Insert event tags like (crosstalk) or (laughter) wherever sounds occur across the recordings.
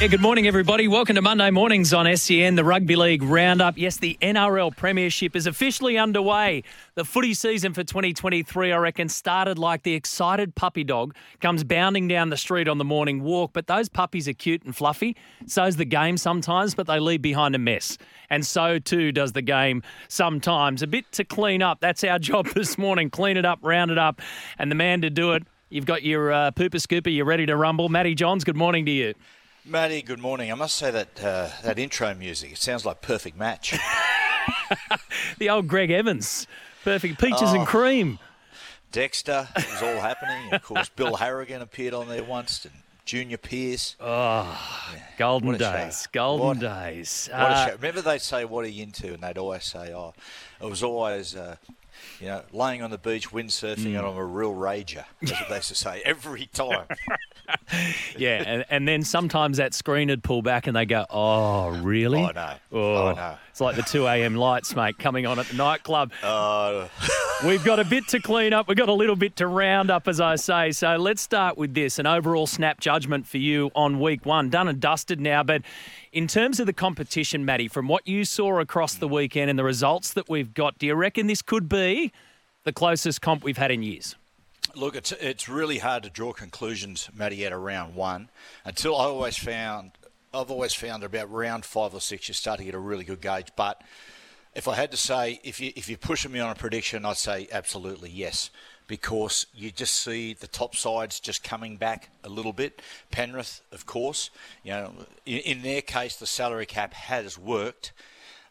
Yeah, good morning, everybody. Welcome to Monday mornings on SEN, the Rugby League Roundup. Yes, the NRL Premiership is officially underway. The footy season for 2023, I reckon, started like the excited puppy dog comes bounding down the street on the morning walk. But those puppies are cute and fluffy. So's the game sometimes, but they leave behind a mess. And so too does the game sometimes. A bit to clean up. That's our (laughs) job this morning. Clean it up, round it up. And the man to do it, you've got your uh, pooper scooper, you're ready to rumble. Matty Johns, good morning to you. Matty, good morning. I must say that uh, that intro music, it sounds like perfect match. (laughs) The old Greg Evans. Perfect. Peaches Oh. and cream. Dexter it was all happening. Of course, Bill (laughs) Harrigan appeared on there once, and Junior Pierce. Oh, Golden a show. days. Golden What- days. What a Uh, show. Remember they'd say, what are you into? And they'd always say, oh, it was always, uh, you know, laying on the beach, windsurfing, Mm. and I'm a real rager. That's what they used to say (laughs) every time. (laughs) yeah, and, and then sometimes that screen would pull back and they go, oh, really? I know. Oh, I know. It's like the 2 a.m. lights, mate, coming on at the nightclub. (laughs) Uh, We've got a bit to clean up. We've got a little bit to round up, as I say. So let's start with this an overall snap judgment for you on week one. Done and dusted now. But in terms of the competition, Matty, from what you saw across the mm. weekend and the results that we've got, do you reckon this could be the closest comp we've had in years? Look, it's it's really hard to draw conclusions, Matty, at around one. Until I always found, I've always found about round five or six, you start to get a really good gauge. But if I had to say, if you if you're pushing me on a prediction, I'd say absolutely yes, because you just see the top sides just coming back a little bit. Penrith, of course, you know, in, in their case, the salary cap has worked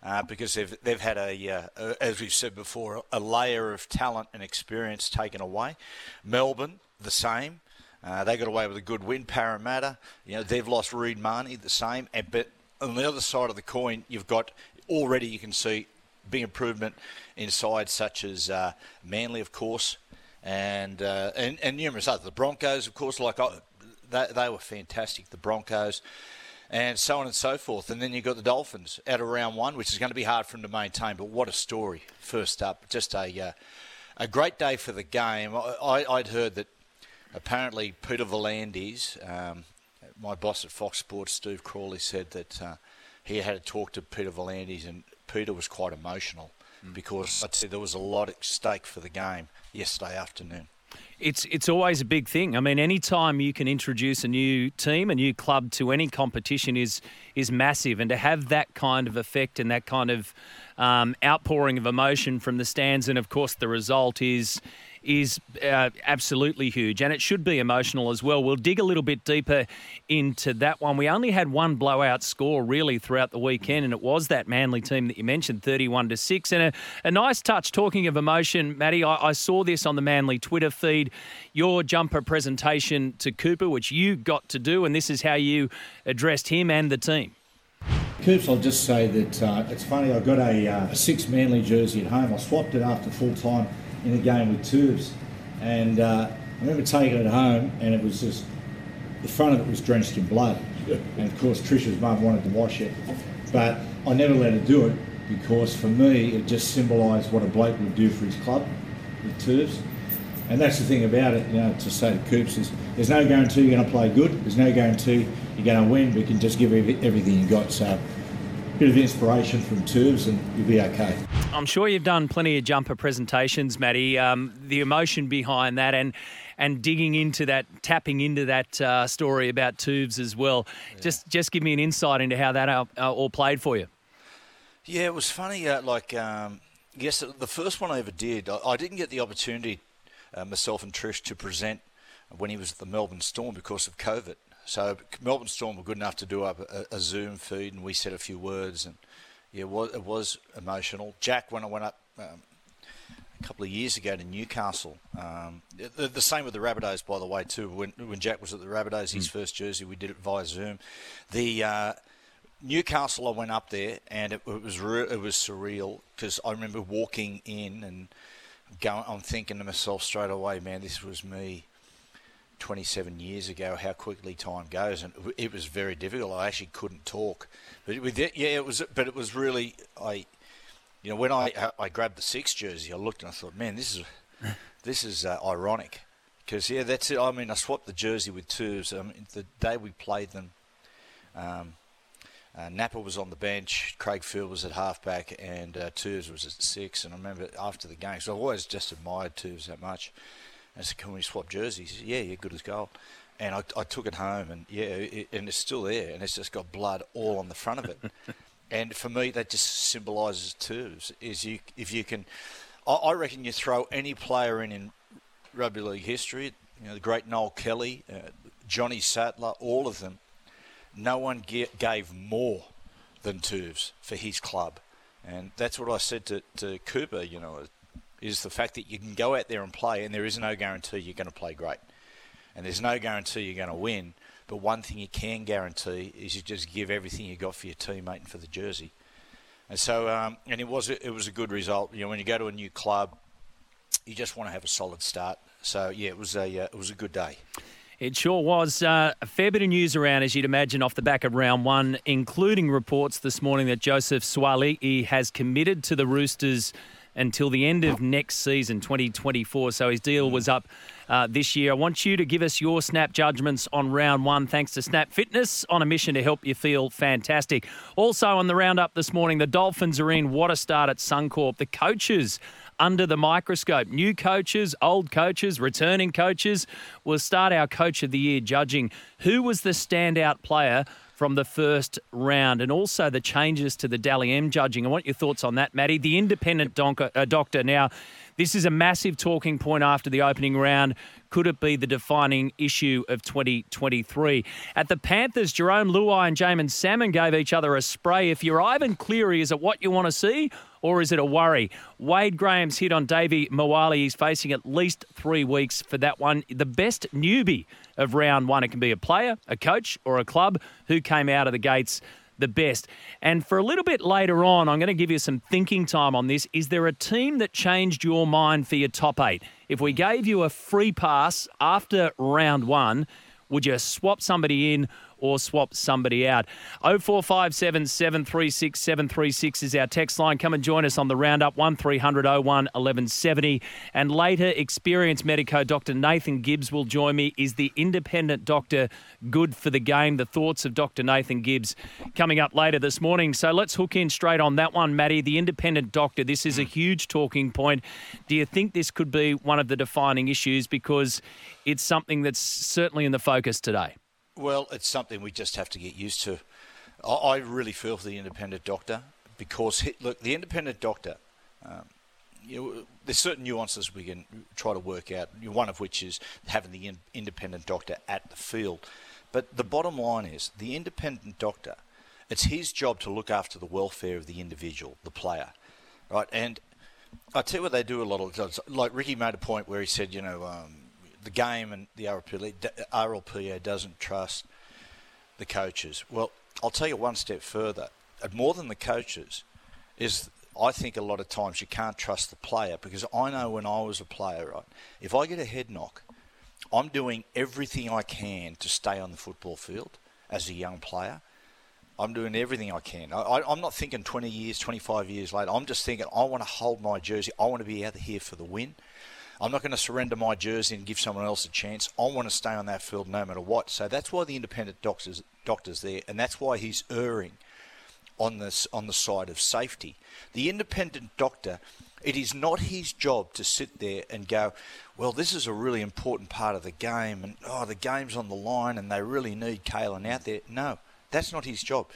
uh, because they've they've had a, uh, a as we've said before a layer of talent and experience taken away. Melbourne the same. Uh, they got away with a good win. Parramatta, you know, they've lost Reed Mahoney the same. And, but on the other side of the coin, you've got already you can see big improvement in sides such as uh, Manly, of course, and, uh, and and numerous others. The Broncos, of course, like oh, they, they were fantastic. The Broncos and so on and so forth. And then you've got the Dolphins out of round one, which is going to be hard for them to maintain. But what a story! First up, just a uh, a great day for the game. I, I, I'd heard that apparently Peter V'landys, um, my boss at Fox Sports, Steve Crawley, said that uh, he had a talk to Peter V'landys, and Peter was quite emotional because I'd say there was a lot at stake for the game yesterday afternoon. It's it's always a big thing. I mean, any time you can introduce a new team, a new club to any competition is is massive, and to have that kind of effect and that kind of um, outpouring of emotion from the stands, and of course the result is is uh, absolutely huge, and it should be emotional as well. We'll dig a little bit deeper into that one. We only had one blowout score really throughout the weekend, and it was that Manly team that you mentioned, thirty-one to six, and a, a nice touch. Talking of emotion, Matty, I, I saw this on the Manly Twitter feed. Your jumper presentation to Cooper, which you got to do, and this is how you addressed him and the team. Coops, I'll just say that uh, it's funny. I got a, uh, a six Manly jersey at home. I swapped it after full time in a game with Tubes, and uh, I remember taking it home, and it was just the front of it was drenched in blood. (laughs) And of course, Trisha's mum wanted to wash it, but I never let her do it because for me, it just symbolised what a bloke would do for his club with Tubes. And that's the thing about it, you know, to say to Coops is there's no guarantee you're going to play good. There's no guarantee you're going to win, but you can just give everything you got. So, bit of inspiration from Tubes and you'll be okay. I'm sure you've done plenty of jumper presentations, Matty. Um, the emotion behind that and and digging into that, tapping into that uh, story about Tubes as well. Just just give me an insight into how that all, uh, all played for you. Yeah, it was funny. Uh, like, um, yes, the- the first one I ever did, I, I didn't get the opportunity, uh, myself and Trish, to present when he was at the Melbourne Storm because of COVID. So Melbourne Storm were good enough to do up a, a Zoom feed, and we said a few words, and yeah, it was, it was emotional. Jack, when I went up, um, a couple of years ago to Newcastle. Um, the, the, same with the Rabbitohs, by the way, too. When, when Jack was at the Rabbitohs, his mm. first jersey, we did it via Zoom. The uh, Newcastle, I went up there, and it, it was re- it was surreal because I remember walking in and going. I'm thinking to myself straight away, man, this was me 27 years ago, how quickly time goes, and it was very difficult. I actually couldn't talk, but with it, yeah, it was. But it was really, I, you know, when I I grabbed the six jersey, I looked and I thought, man, this is (laughs) this is uh, ironic, because yeah, that's it. I mean, I swapped the jersey with twos. Um, the day we played them, um, uh, Napa was on the bench, Craig Field was at halfback, and uh, was at six. And I remember after the game, so I've always just admired Tubes that much. I said, "Can we swap jerseys?" He said, "Yeah, yeah, good as gold." And I, I took it home, and yeah, it, and it's still there, and it's just got blood all on the front of it. (laughs) and for me, that just symbolises too. Is you if you can, I, I, reckon you throw any player in in rugby league history, you know, the great Noel Kelly, uh, Johnny Sattler, all of them. No one get, gave more than Tubes for his club, and that's what I said to, to Cooper. You know, is the fact that you can go out there and play, and there is no guarantee you're going to play great, and there's no guarantee you're going to win. But one thing you can guarantee is you just give everything you got for your teammate and for the jersey. And so, um, and it was it was a good result. You know, when you go to a new club, you just want to have a solid start. So yeah, it was a uh, it was a good day. It sure was. Uh, a fair bit of news around, as you'd imagine, off the back of round one, including reports this morning that Joseph Suaalii has committed to the Roosters until the end of next season, 2024. So his deal was up uh, this year. I want you to give us your snap judgments on round one, thanks to Snap Fitness, on a mission to help you feel fantastic. Also on the roundup this morning, the Dolphins are in. What a start at Suncorp. The coaches under the microscope. New coaches, old coaches, returning coaches. We'll start our Coach of the Year judging. Who was the standout player from the first round, and also the changes to the Dally M judging. I want your thoughts on that, Matty. The independent donker, uh, doctor. Now, this is a massive talking point after the opening round. Could it be the defining issue of 2023? At the Panthers, Jerome Luai and Jaeman Salmon gave each other a spray. If you're Ivan Cleary, is it what you want to see? or is it a worry? Wade Graham's hit on Davvy Moale. He's facing at least three weeks for that one. The best newbie of round one. It can be a player, a coach, or a club who came out of the gates the best. And for a little bit later on, I'm going to give you some thinking time on this. Is there a team that changed your mind for your top eight? If we gave you a free pass after round one, would you swap somebody in or swap somebody out. 0457 736 736 is our text line. Come and join us on the roundup 1300 01 1170. And later, experienced medico Dr. Nathan Gibbs will join me. Is the independent doctor good for the game? The thoughts of Dr. Nathan Gibbs coming up later this morning. So let's hook in straight on that one, Matty. The independent doctor. This is a huge talking point. Do you think this could be one of the defining issues because it's something that's certainly in the focus today? Well, it's something we just have to get used to. I really feel for the independent doctor because, look, the independent doctor, um, you know, there's certain nuances we can try to work out, one of which is having the in, independent doctor at the field. But the bottom line is the independent doctor, it's his job to look after the welfare of the individual, the player, right? And I tell you what they do a lot of times. Like Ricky made a point where he said, you know, um, the game and the RLPA, RLPA doesn't trust the coaches. Well, I'll tell you one step further. And more than the coaches, is I think a lot of times you can't trust the player because I know when I was a player, right, if I get a head knock, I'm doing everything I can to stay on the football field as a young player. I'm doing everything I can. I, am not thinking 20 years, 25 years later. I'm just thinking I want to hold my jersey. I want to be out here for the win. I'm not going to surrender my jersey and give someone else a chance. I want to stay on that field no matter what. So that's why the independent doctors doctors there, and that's why he's erring on this on the side of safety. The independent doctor, it is not his job to sit there and go, well, this is a really important part of the game, and oh, the game's on the line, and they really need Kalyn out there. No, that's not his job.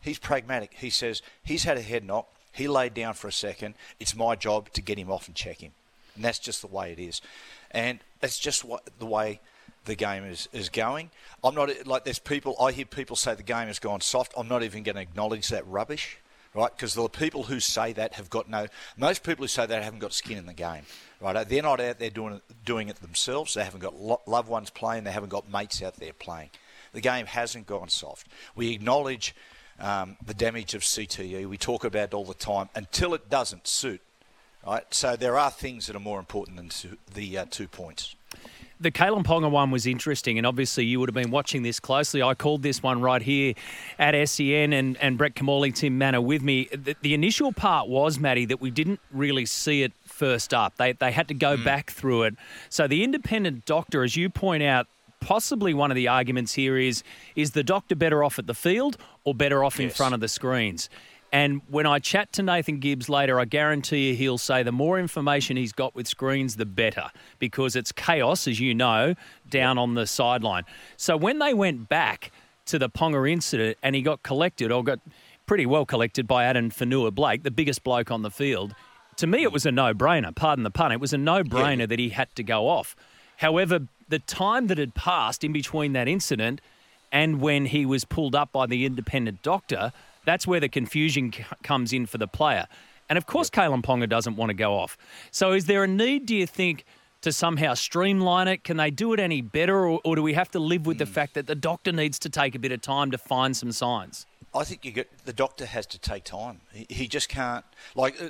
He's pragmatic. He says he's had a head knock. He laid down for a second. It's my job to get him off and check him and that's just the way it is, and that's just what the way the game is, is going. I'm not like there's people I hear people say the game has gone soft. I'm not even going to acknowledge that rubbish. right? Because the people who say that have got no. Most people who say that haven't got skin in the game, right? They're not out there doing doing it themselves. They haven't got lo- loved ones playing. They haven't got mates out there playing. The game hasn't gone soft. We acknowledge um, the damage of CTE. We talk about it all the time until it doesn't suit. Right? So there are things that are more important than two, the uh, two points. The Kalyn Ponga one was interesting, and obviously you would have been watching this closely. I called this one right here at SEN, and, and Brett Kimmorley, Tim Mannah with me. The, the, initial part was, Matty, that we didn't really see it first up. They, they had to go mm. back through it. So the independent doctor, as you point out, possibly one of the arguments here is is the doctor better off at the field or better off yes. in front of the screens? And when I chat to Nathan Gibbs later, I guarantee you he'll say the more information he's got with screens, the better, because it's chaos, as you know, down on the sideline. So when they went back to the Ponga incident and he got collected, or got pretty well collected by Addin Fonua-Blake, the biggest bloke on the field, to me it was a no brainer, pardon the pun, it was a no brainer yeah. that he had to go off. However, the time that had passed in between that incident and when he was pulled up by the independent doctor, that's where the confusion c- comes in for the player. And of course, Kalyn Ponga doesn't want to go off. So, is there a need, do you think, to somehow streamline it? Can they do it any better, or, or do we have to live with mm. the hmm. fact that the doctor needs to take a bit of time to find some signs? I think you get the doctor has to take time. He, he just can't like.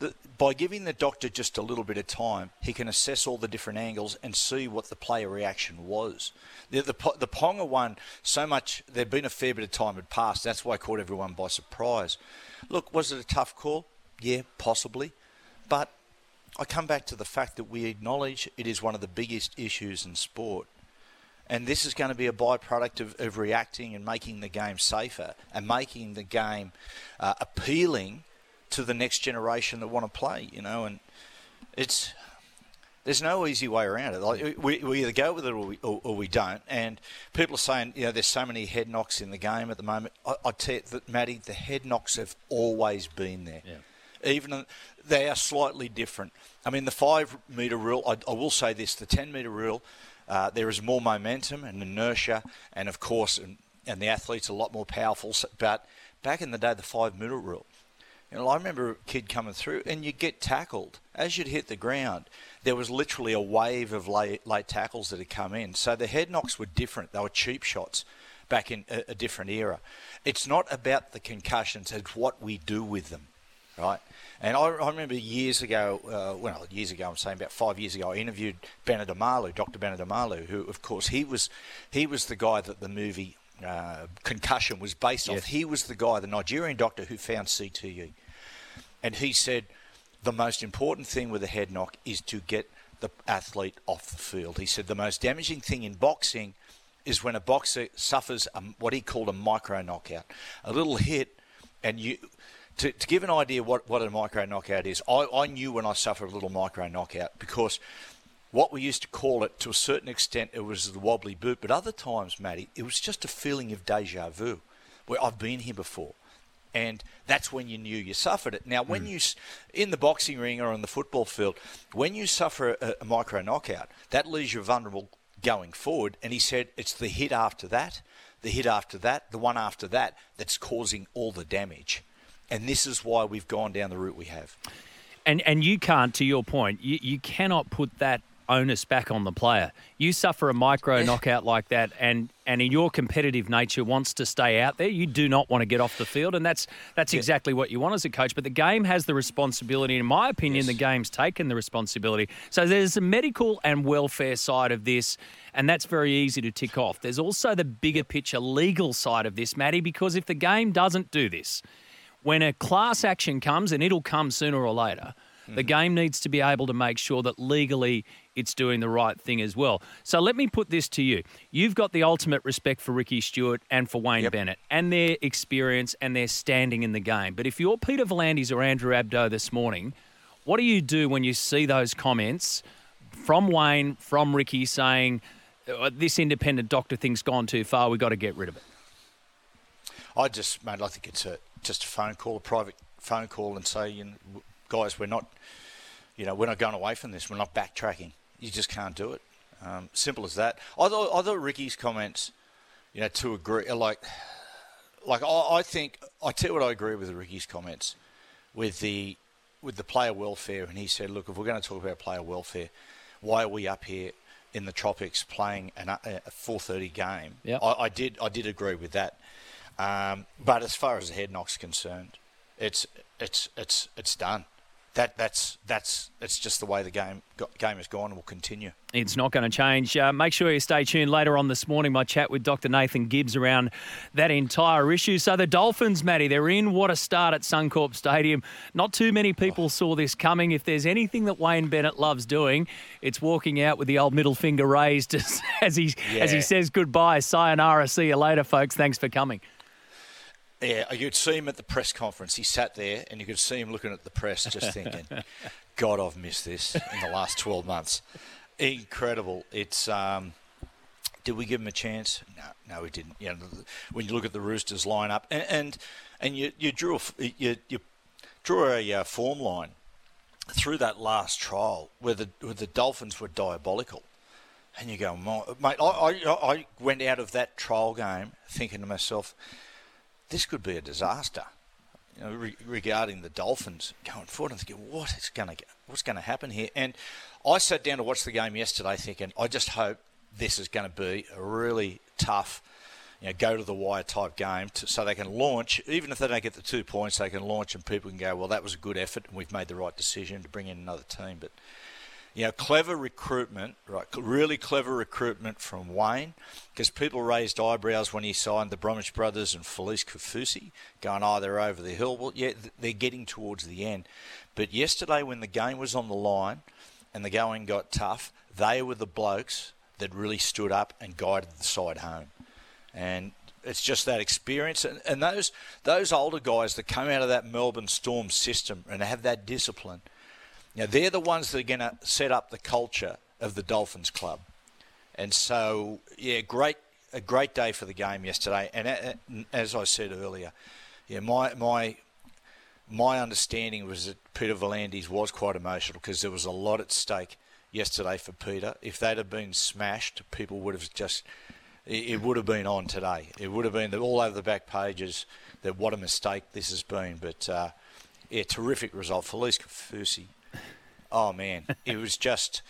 The, by giving the doctor just a little bit of time, he can assess all the different angles and see what the player reaction was. The, the, the Ponga one, so much, there'd been a fair bit of time had passed. That's why I caught everyone by surprise. Look, was it a tough call? Yeah, possibly. But I come back to the fact that we acknowledge it is one of the biggest issues in sport. And this is going to be a byproduct of, of reacting and making the game safer and making the game uh, appealing to the next generation that want to play, you know, and it's there's no easy way around it. Like we, we either go with it or we, or, or we don't. And people are saying, you know, there's so many head knocks in the game at the moment. I, I tell you that, Matty, the head knocks have always been there. Yeah. Even they are slightly different. I mean, the five metre rule. I, I will say this: the ten metre rule. Uh, there is more momentum and inertia, and of course, and, and the athlete's a lot more powerful. But back in the day, the five metre rule you know, I remember a kid coming through, and you get tackled as you'd hit the ground. There was literally a wave of late, late tackles that had come in. So the head knocks were different. They were cheap shots back in a, a different era. It's not about the concussions; it's what we do with them, right? And I, I remember years ago, uh, well, years ago, I'm saying about five years ago, I interviewed Bernard Omalu, Dr. Bernard Omalu, who, of course, he was he was the guy that the movie uh, concussion was based yes. off. He was the guy, the Nigerian doctor who found CTE. And he said the most important thing with a head knock is to get the athlete off the field. He said the most damaging thing in boxing is when a boxer suffers a, what he called a micro knockout. A little hit, and you. To, to give an idea what, what a micro knockout is, I, I knew when I suffered a little micro knockout because what we used to call it, to a certain extent, it was the wobbly boot. But other times, Matty, it was just a feeling of deja vu, where I've been here before. And that's when you knew you suffered it. Now, when mm. you, in the boxing ring or on the football field, when you suffer a, a micro knockout, that leaves you vulnerable going forward. And he said it's the hit after that, the hit after that, the one after that, that's causing all the damage. And this is why we've gone down the route we have. And and you can't, to your point, you, you cannot put that onus back on the player. You suffer a micro knockout like that, and and in your competitive nature wants to stay out there. You do not want to get off the field, and that's that's yeah. exactly what you want as a coach. But the game has the responsibility. In my opinion, yes. the game's taken the responsibility. So there's a medical and welfare side of this. And that's very easy to tick off. There's also the bigger picture legal side of this, Matty, because if the game doesn't do this, when a class action comes, and it'll come sooner or later, the mm-hmm. game needs to be able to make sure that legally it's doing the right thing as well. So let me put this to you. You've got the ultimate respect for Ricky Stewart and for Wayne yep. Bennett and their experience and their standing in the game. But if you're Peter V'landys or Andrew Abdo this morning, what do you do when you see those comments from Wayne, from Ricky saying, uh, this independent doctor thing's gone too far, we've got to get rid of it? I just, mate, I think it's a, just a phone call, a private phone call, and say, you know, guys, we're not, you know, we're not going away from this. We're not backtracking. You just can't do it. Um, simple as that. I thought, I thought Ricky's comments, you know, to agree, like, like I, I think I tell you what, I agree with Ricky's comments with the with the player welfare, and he said, look, if we're going to talk about player welfare, why are we up here in the tropics playing an, a 4:30 game? Yep. I, I did I did agree with that, um, but as far as the head knock's concerned, it's it's it's it's done. That that's that's it's just the way the game got, game has gone and will continue. It's not going to change. Uh, make sure you stay tuned later on this morning. My chat with Dr. Nathan Gibbs around that entire issue. So the Dolphins, Matty, they're in. What a start at Suncorp Stadium. Not too many people saw this coming. If there's anything that Wayne Bennett loves doing, it's walking out with the old middle finger raised as, (laughs) as he as he says goodbye. Sayonara. See you later, folks. Thanks for coming. Yeah, you could see him at the press conference. He sat there, and you could see him looking at the press, just (laughs) thinking, "God, I've missed this in the last twelve months." Incredible. It's. Um, did we give him a chance? No, no, we didn't. You know, when you look at the Roosters lineup, and and, and you you drew a, you you drew a uh, form line through that last trial where the where the Dolphins were diabolical. And you go, mate, I, I, I went out of that trial game thinking to myself, this could be a disaster. You know, re- regarding the Dolphins going forward, and thinking, what is going to what's going to happen here? And I sat down to watch the game yesterday, thinking, I just hope this is going to be a really tough, you know, go to the wire type game, to, so they can launch. Even if they don't get the two points, they can launch, and people can go, well, that was a good effort, and we've made the right decision to bring in another team. But you know, clever recruitment, right? Really clever recruitment from Wayne, because people raised eyebrows when he signed the Bromwich brothers and Felise Kaufusi, going, "Oh, they're over the hill." Well, yeah, they're getting towards the end. But yesterday, when the game was on the line and the going got tough, they were the blokes that really stood up and guided the side home. And it's just that experience, and, and those those older guys that come out of that Melbourne Storm system and have that discipline. Now they're the ones that are going to set up the culture of the Dolphins club, and so yeah, great a great day for the game yesterday. And a- a- as I said earlier, yeah, my my my understanding was that Peter V'landys was quite emotional because there was a lot at stake yesterday for Peter. If they'd have been smashed, people would have just it, it would have been on today. It would have been all over the back pages that what a mistake this has been. But uh, yeah, terrific result. Felise Kaufusi. Oh man, it was just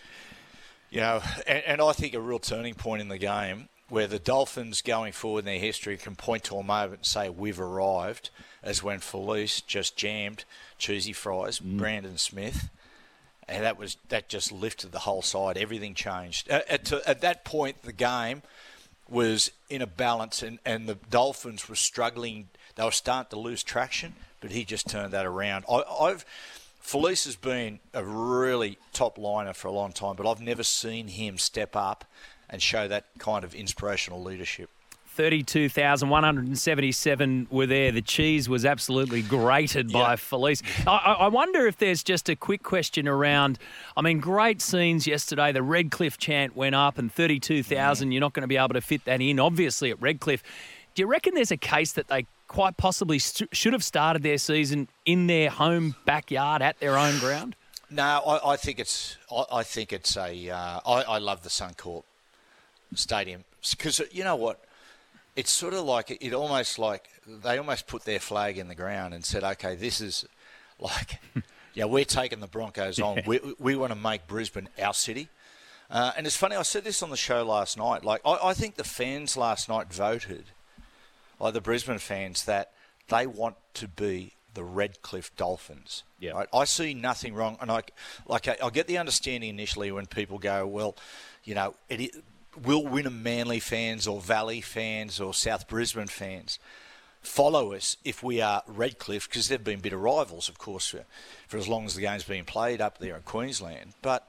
you know, and, and I think a real turning point in the game where the Dolphins going forward in their history can point to a moment and say we've arrived, as when Felise just jammed cheesy fries, mm. Brandon Smith, and that was that just lifted the whole side. Everything changed at, at, to, at that point. The game was in a balance, and, and the Dolphins were struggling. They were starting to lose traction, but he just turned that around. I, I've Felise has been a really top liner for a long time, but I've never seen him step up and show that kind of inspirational leadership. 32,177 were there. The cheese was absolutely grated by Yeah. Felise. I, I I wonder if there's just a quick question around. I mean, great scenes yesterday. The Redcliffe chant went up, and 32,000, mm. you're not going to be able to fit that in, obviously, at Redcliffe. Do you reckon there's a case that they quite possibly st- should have started their season in their home backyard at their own ground? No, I, I think it's. I, I think it's a. Uh, I, I love the Suncorp Stadium because you know what, it's sort of like it almost like they almost put their flag in the ground and said, okay, this is (laughs) like, yeah, we're taking the Broncos on. We we want to make Brisbane our city. Uh, and it's funny, I said this on the show last night. Like, I, I think the fans last night voted, like the Brisbane fans, that they want to be the Redcliffe Dolphins. Yeah. Right? I see nothing wrong, and I like I, I get the understanding initially when people go, well, you know, it, i- will Wynnum Manly fans or Valley fans or South Brisbane fans follow us if we are Redcliffe because they've been bitter rivals, of course, for, for as long as the game's been played up there in Queensland, but.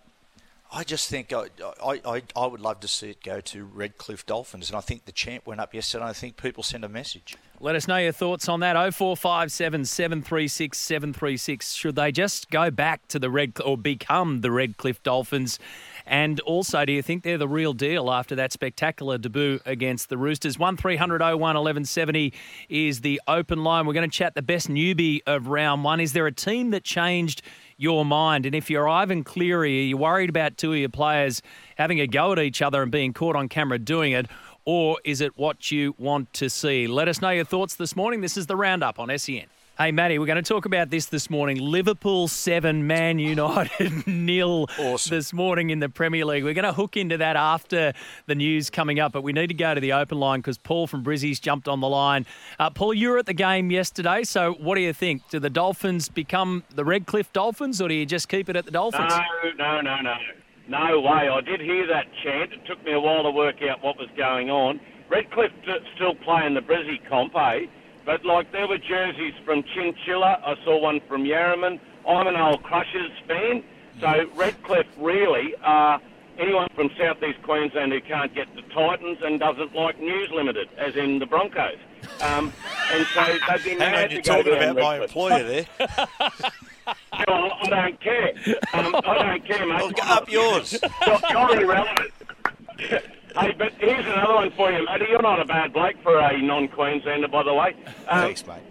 I just think I, I, I, I would love to see it go to Redcliffe Dolphins, and I think the champ went up yesterday. I think people send a message. Let us know your thoughts on that. 0457 736 736. Should they just go back to the Red or become the Redcliffe Dolphins? And also, do you think they're the real deal after that spectacular debut against the Roosters? 1300 01 1170 is the open line. We're going to chat the best newbie of round one. Is there a team that changed your mind? And if you're Ivan Cleary, are you worried about two of your players having a go at each other and being caught on camera doing it? or is it what you want to see? Let us know your thoughts this morning. This is the roundup on SEN. Hey, Matty, we're going to talk about this this morning. Liverpool 7, Man United (laughs) nil Awesome. this morning in the Premier League. We're going to hook into that after the news coming up, but we need to go to the open line because Paul from Brizzy's jumped on the line. Uh, Paul, you were at the game yesterday, so what do you think? Do the Dolphins become the Redcliffe Dolphins, or do you just keep it at the Dolphins? No, no, no, no. No way. I did hear that chant. It took me a while to work out what was going on. Redcliffe still playing the Brizzy comp, eh? But, like, there were jerseys from Chinchilla. I saw one from Yarraman. I'm an old Crushers fan. So, Redcliffe really are anyone from southeast Queensland who can't get the Titans and doesn't like News Limited, as in the Broncos. Um, and so (laughs) they've been Hang on, you're talking about my employer there. (laughs) I don't care. Um, I don't care, mate. Well, get up yours. You're, you're irrelevant. (laughs) hey, but here's another one for you, Matty. You're not a bad bloke for a non-Queenslander, by the way. Um, Thanks, mate.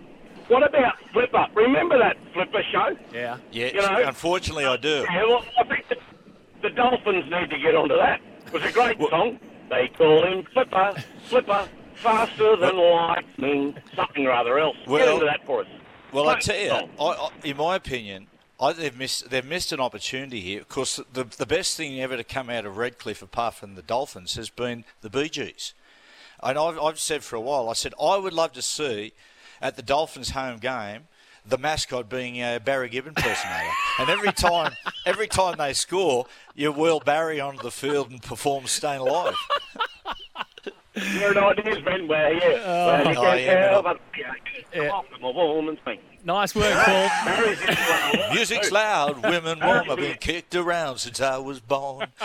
What about Flipper? Remember that Flipper show? Yeah. Yeah, you know- unfortunately, I do. Yeah, well, I think the, the Dolphins need to get onto that. It was a great song. They call him Flipper, Flipper, faster than lightning, something or other else. get Well- into that for us. Well, I tell you. I, I, in my opinion, I, they've missed they've missed an opportunity here. Of course, the the best thing ever to come out of Redcliffe, apart from the Dolphins, has been the Bee Gees. And I've, I've said for a while, I said I would love to see at the Dolphins' home game the mascot being a Barry Gibb impersonator. (laughs) and every time, every time they score, you wheel Barry onto the field and perform "Staying Alive." You're an ideas man where you, where you Oh, can yeah, tell, but but yeah, I'm a woman's thing. Nice work, Paul. Barry's in well. Music's loud, women warm. I've been kicked around since I was born. (laughs)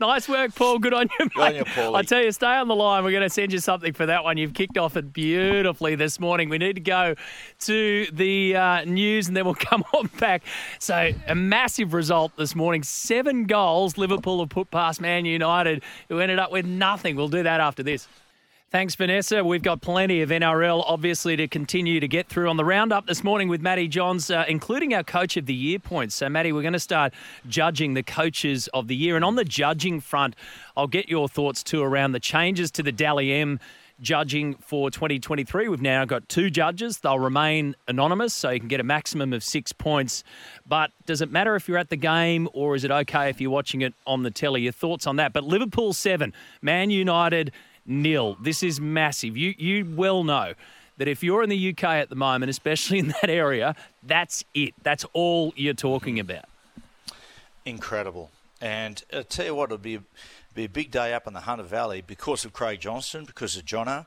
Nice work, Paul. Good on you, mate. Good on you, Paulie. I tell you, stay on the line. We're going to send you something for that one. You've kicked off it beautifully this morning. We need to go to the uh, news and then we'll (laughs) come on back. So, a massive result this morning. Seven goals Liverpool have put past Man United, who ended up with nothing. We'll do that after this. Thanks, Vanessa. We've got plenty of NRL, obviously, to continue to get through on the roundup this morning with Matty Johns, uh, including our Coach of the Year points. So, Matty, we're going to start judging the coaches of the year. And on the judging front, I'll get your thoughts too around the changes to the Dally M judging for 2023. We've now got two judges. They'll remain anonymous, so you can get a maximum of six points. But does it matter if you're at the game or is it okay if you're watching it on the telly? Your thoughts on that? But Liverpool seven, Man United nil. This is massive. You you well know that if you're in the UK at the moment, especially in that area, that's it. That's all you're talking about. incredible. And I tell you what, it'll be be a big day up in the Hunter Valley because of Craig Johnston, because of Jono.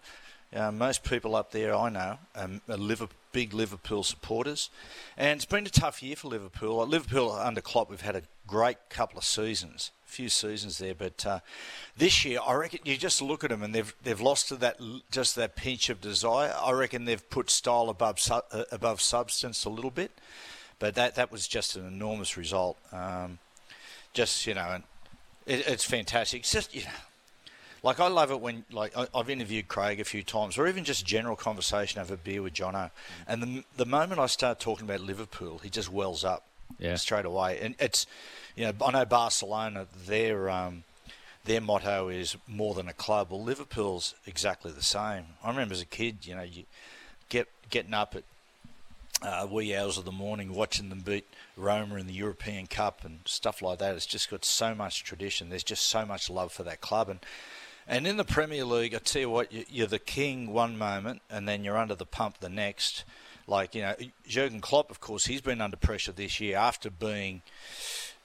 Uh, most people up there I know um, are Liverpool, big Liverpool supporters, and it's been a tough year for Liverpool. Uh, Liverpool under Klopp, we've had a great couple of seasons, few seasons there, but uh, this year I reckon you just look at them and they've they've lost to that just that pinch of desire. I reckon they've put style above su- uh, above substance a little bit, but that that was just an enormous result. Um, just you know, and it, it's fantastic. It's just you know, like I love it when like I, I've interviewed Craig a few times, or even just general conversation over beer with Jono, and the the moment I start talking about Liverpool, he just wells up Yeah. straight away. And it's you know I know Barcelona their um, their motto is more than a club. Well, Liverpool's exactly the same. I remember as a kid, you know, you get getting up at uh, wee hours of the morning, watching them beat Roma in the European Cup and stuff like that. It's just got so much tradition. There's just so much love for that club, and and in the Premier League, I tell you what, you- you're the king one moment, and then you're under the pump the next. Like you know, Jurgen Klopp, of course, he's been under pressure this year after being,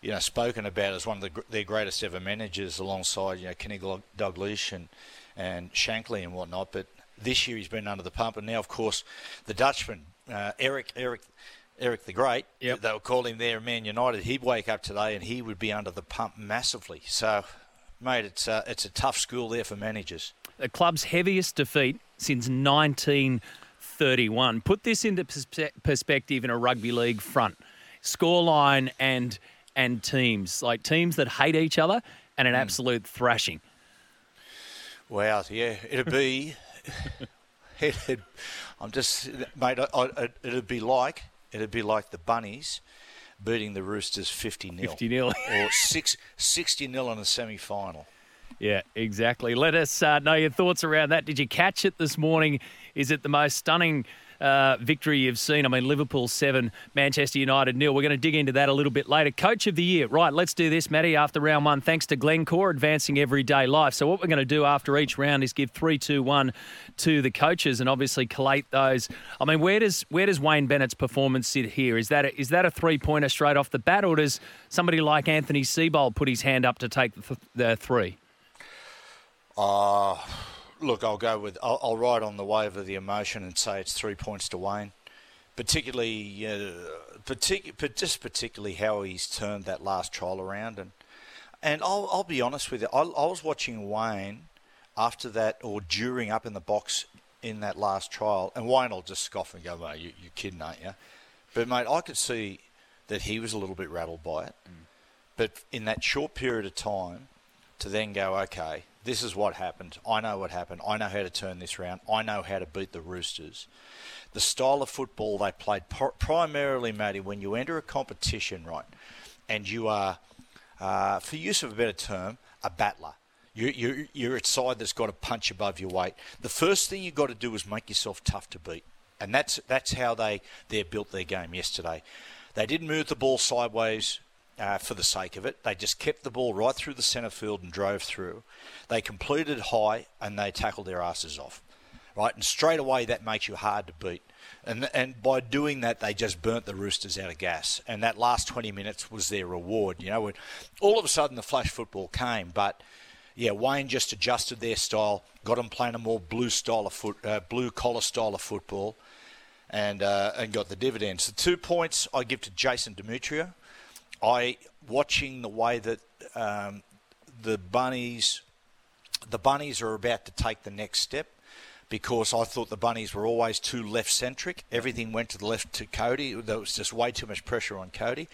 you know, spoken about as one of the, their greatest ever managers, alongside you know Kenny Dalglish and and Shankly and whatnot. But this year he's been under the pump, and now, of course, the Dutchman, uh, Eric Eric. Eric the Great, Yep. they were calling him there, Man United. He'd wake up today and he would be under the pump massively. So, mate, it's uh, it's a tough school there for managers. the club's heaviest defeat since 1931. Put this into perspe- perspective in a rugby league front. Scoreline and and teams, like teams that hate each other and an hmm. absolute thrashing. Wow, yeah, it'd be. (laughs) it'd, I'm just, mate. I, I, it'd be like it'd be like the bunnies beating the Roosters 50 0 50 nil. or six, 60 0 in the semi final. Yeah, exactly. Let us uh, know your thoughts around that. Did you catch it this morning? Is it the most stunning uh, victory you've seen? I mean, Liverpool 7, Manchester United nil. We're going to dig into that a little bit later. Coach of the year. Right, let's do this, Matty, after round one. Thanks to Glencore, advancing everyday life. So, what we're going to do after each round is give 3 2 1 to the coaches and obviously collate those. I mean, where does where does Wayne Bennett's performance sit here? Is that a, is that a three pointer straight off the bat, or does somebody like Anthony Seibold put his hand up to take the, th- the three? Uh, look, I'll go with. I'll, I'll, ride on the wave of the emotion and say it's three points to Wayne. Particularly, uh, partic- but just particularly how he's turned that last trial around, and and I'll, I'll be honest with you. I, I was watching Wayne after that or during up in the box in that last trial, and Wayne will just scoff and go, "Mate, you, you're kidding, aren't you?" But mate, I could see that he was a little bit rattled by it. Mm. But in that short period of time, to then go, okay, this is what happened. I know what happened. I know how to turn this round. I know how to beat the Roosters. The style of football they played, primarily, Matty, when you enter a competition, right, and you are, uh, for use of a better term, a battler. You, you, you're a side that's got to punch above your weight. The first thing you've got to do is make yourself tough to beat. And that's, that's how they, they built their game yesterday. They didn't move the ball sideways uh, for the sake of it. They just kept the ball right through the centre field and drove through. They completed high and they tackled their asses off. Right, and straight away that makes you hard to beat. And, and by doing that, they just burnt the Roosters out of gas. And that last 20 minutes was their reward. You know, all of a sudden the flash football came, but yeah, Wayne just adjusted their style, got them playing a more blue style of foot, uh, blue collar style of football, and uh, and got the dividends. The two points I give to Jason Demetriou. I watching the way that um, the bunnies, the bunnies are about to take the next step because I thought the bunnies were always too left centric. Everything went to the left to Cody. There was just way too much pressure on Cody.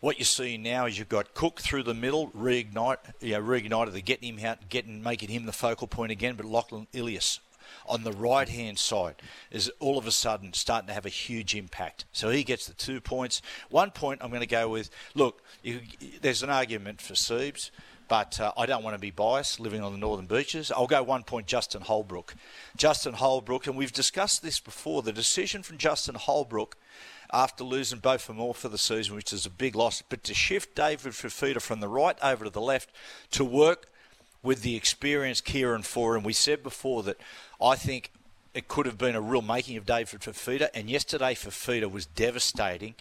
What you're seeing now is you've got Cook through the middle, reignite, you know, reignited, they're getting him out, getting, making him the focal point again. But Lachlan Ilias on the right hand side is all of a sudden starting to have a huge impact. So he gets the two points. One point I'm going to go with look, you, there's an argument for Siebes. But uh, I don't want to be biased living on the northern beaches. I'll go one point Justin Holbrook. Justin Holbrook, and we've discussed this before, the decision from Justin Holbrook after losing both for more for the season, which is a big loss, but to shift David Fifita from the right over to the left to work with the experienced Kieran Foran. We said before that I think it could have been a real making of David Fifita, and yesterday Fifita was devastating.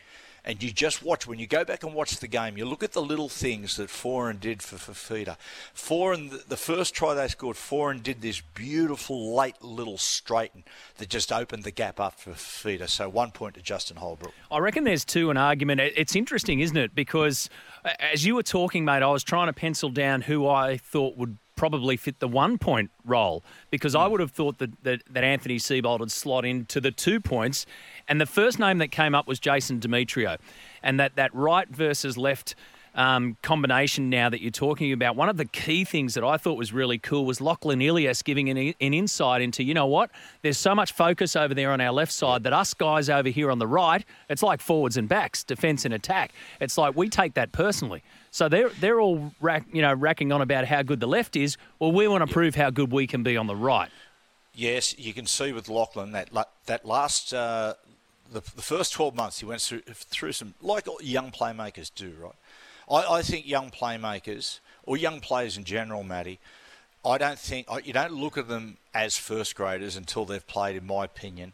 And you just watch, when you go back and watch the game, you look at the little things that Foran did for Fifita. Foran, the first try they scored, Foran did this beautiful late little straighten that just opened the gap up for Fifita. So one point to Justin Holbrook. I reckon there's two an argument. It's interesting, isn't it? Because as you were talking, mate, I was trying to pencil down who I thought would probably fit the one point role because I hmm. would have thought that, that, that Anthony Seibold would slot into the two points. And the first name that came up was Jason Demetriou. And that, that right versus left um, combination now that you're talking about, one of the key things that I thought was really cool was Lachlan Ilias giving an, an insight into, you know what, there's so much focus over there on our left side that us guys over here on the right, it's like forwards and backs, defence and attack. It's like we take that personally. So they're they're all rack, you know racking on about how good the left is. Well, we want to prove how good we can be on the right. Yes, you can see with Lachlan that that last uh, the, the first twelve months he went through through some like young playmakers do, right? I, I think young playmakers or young players in general, Matty. I don't think you don't look at them as first graders until they've played, in my opinion,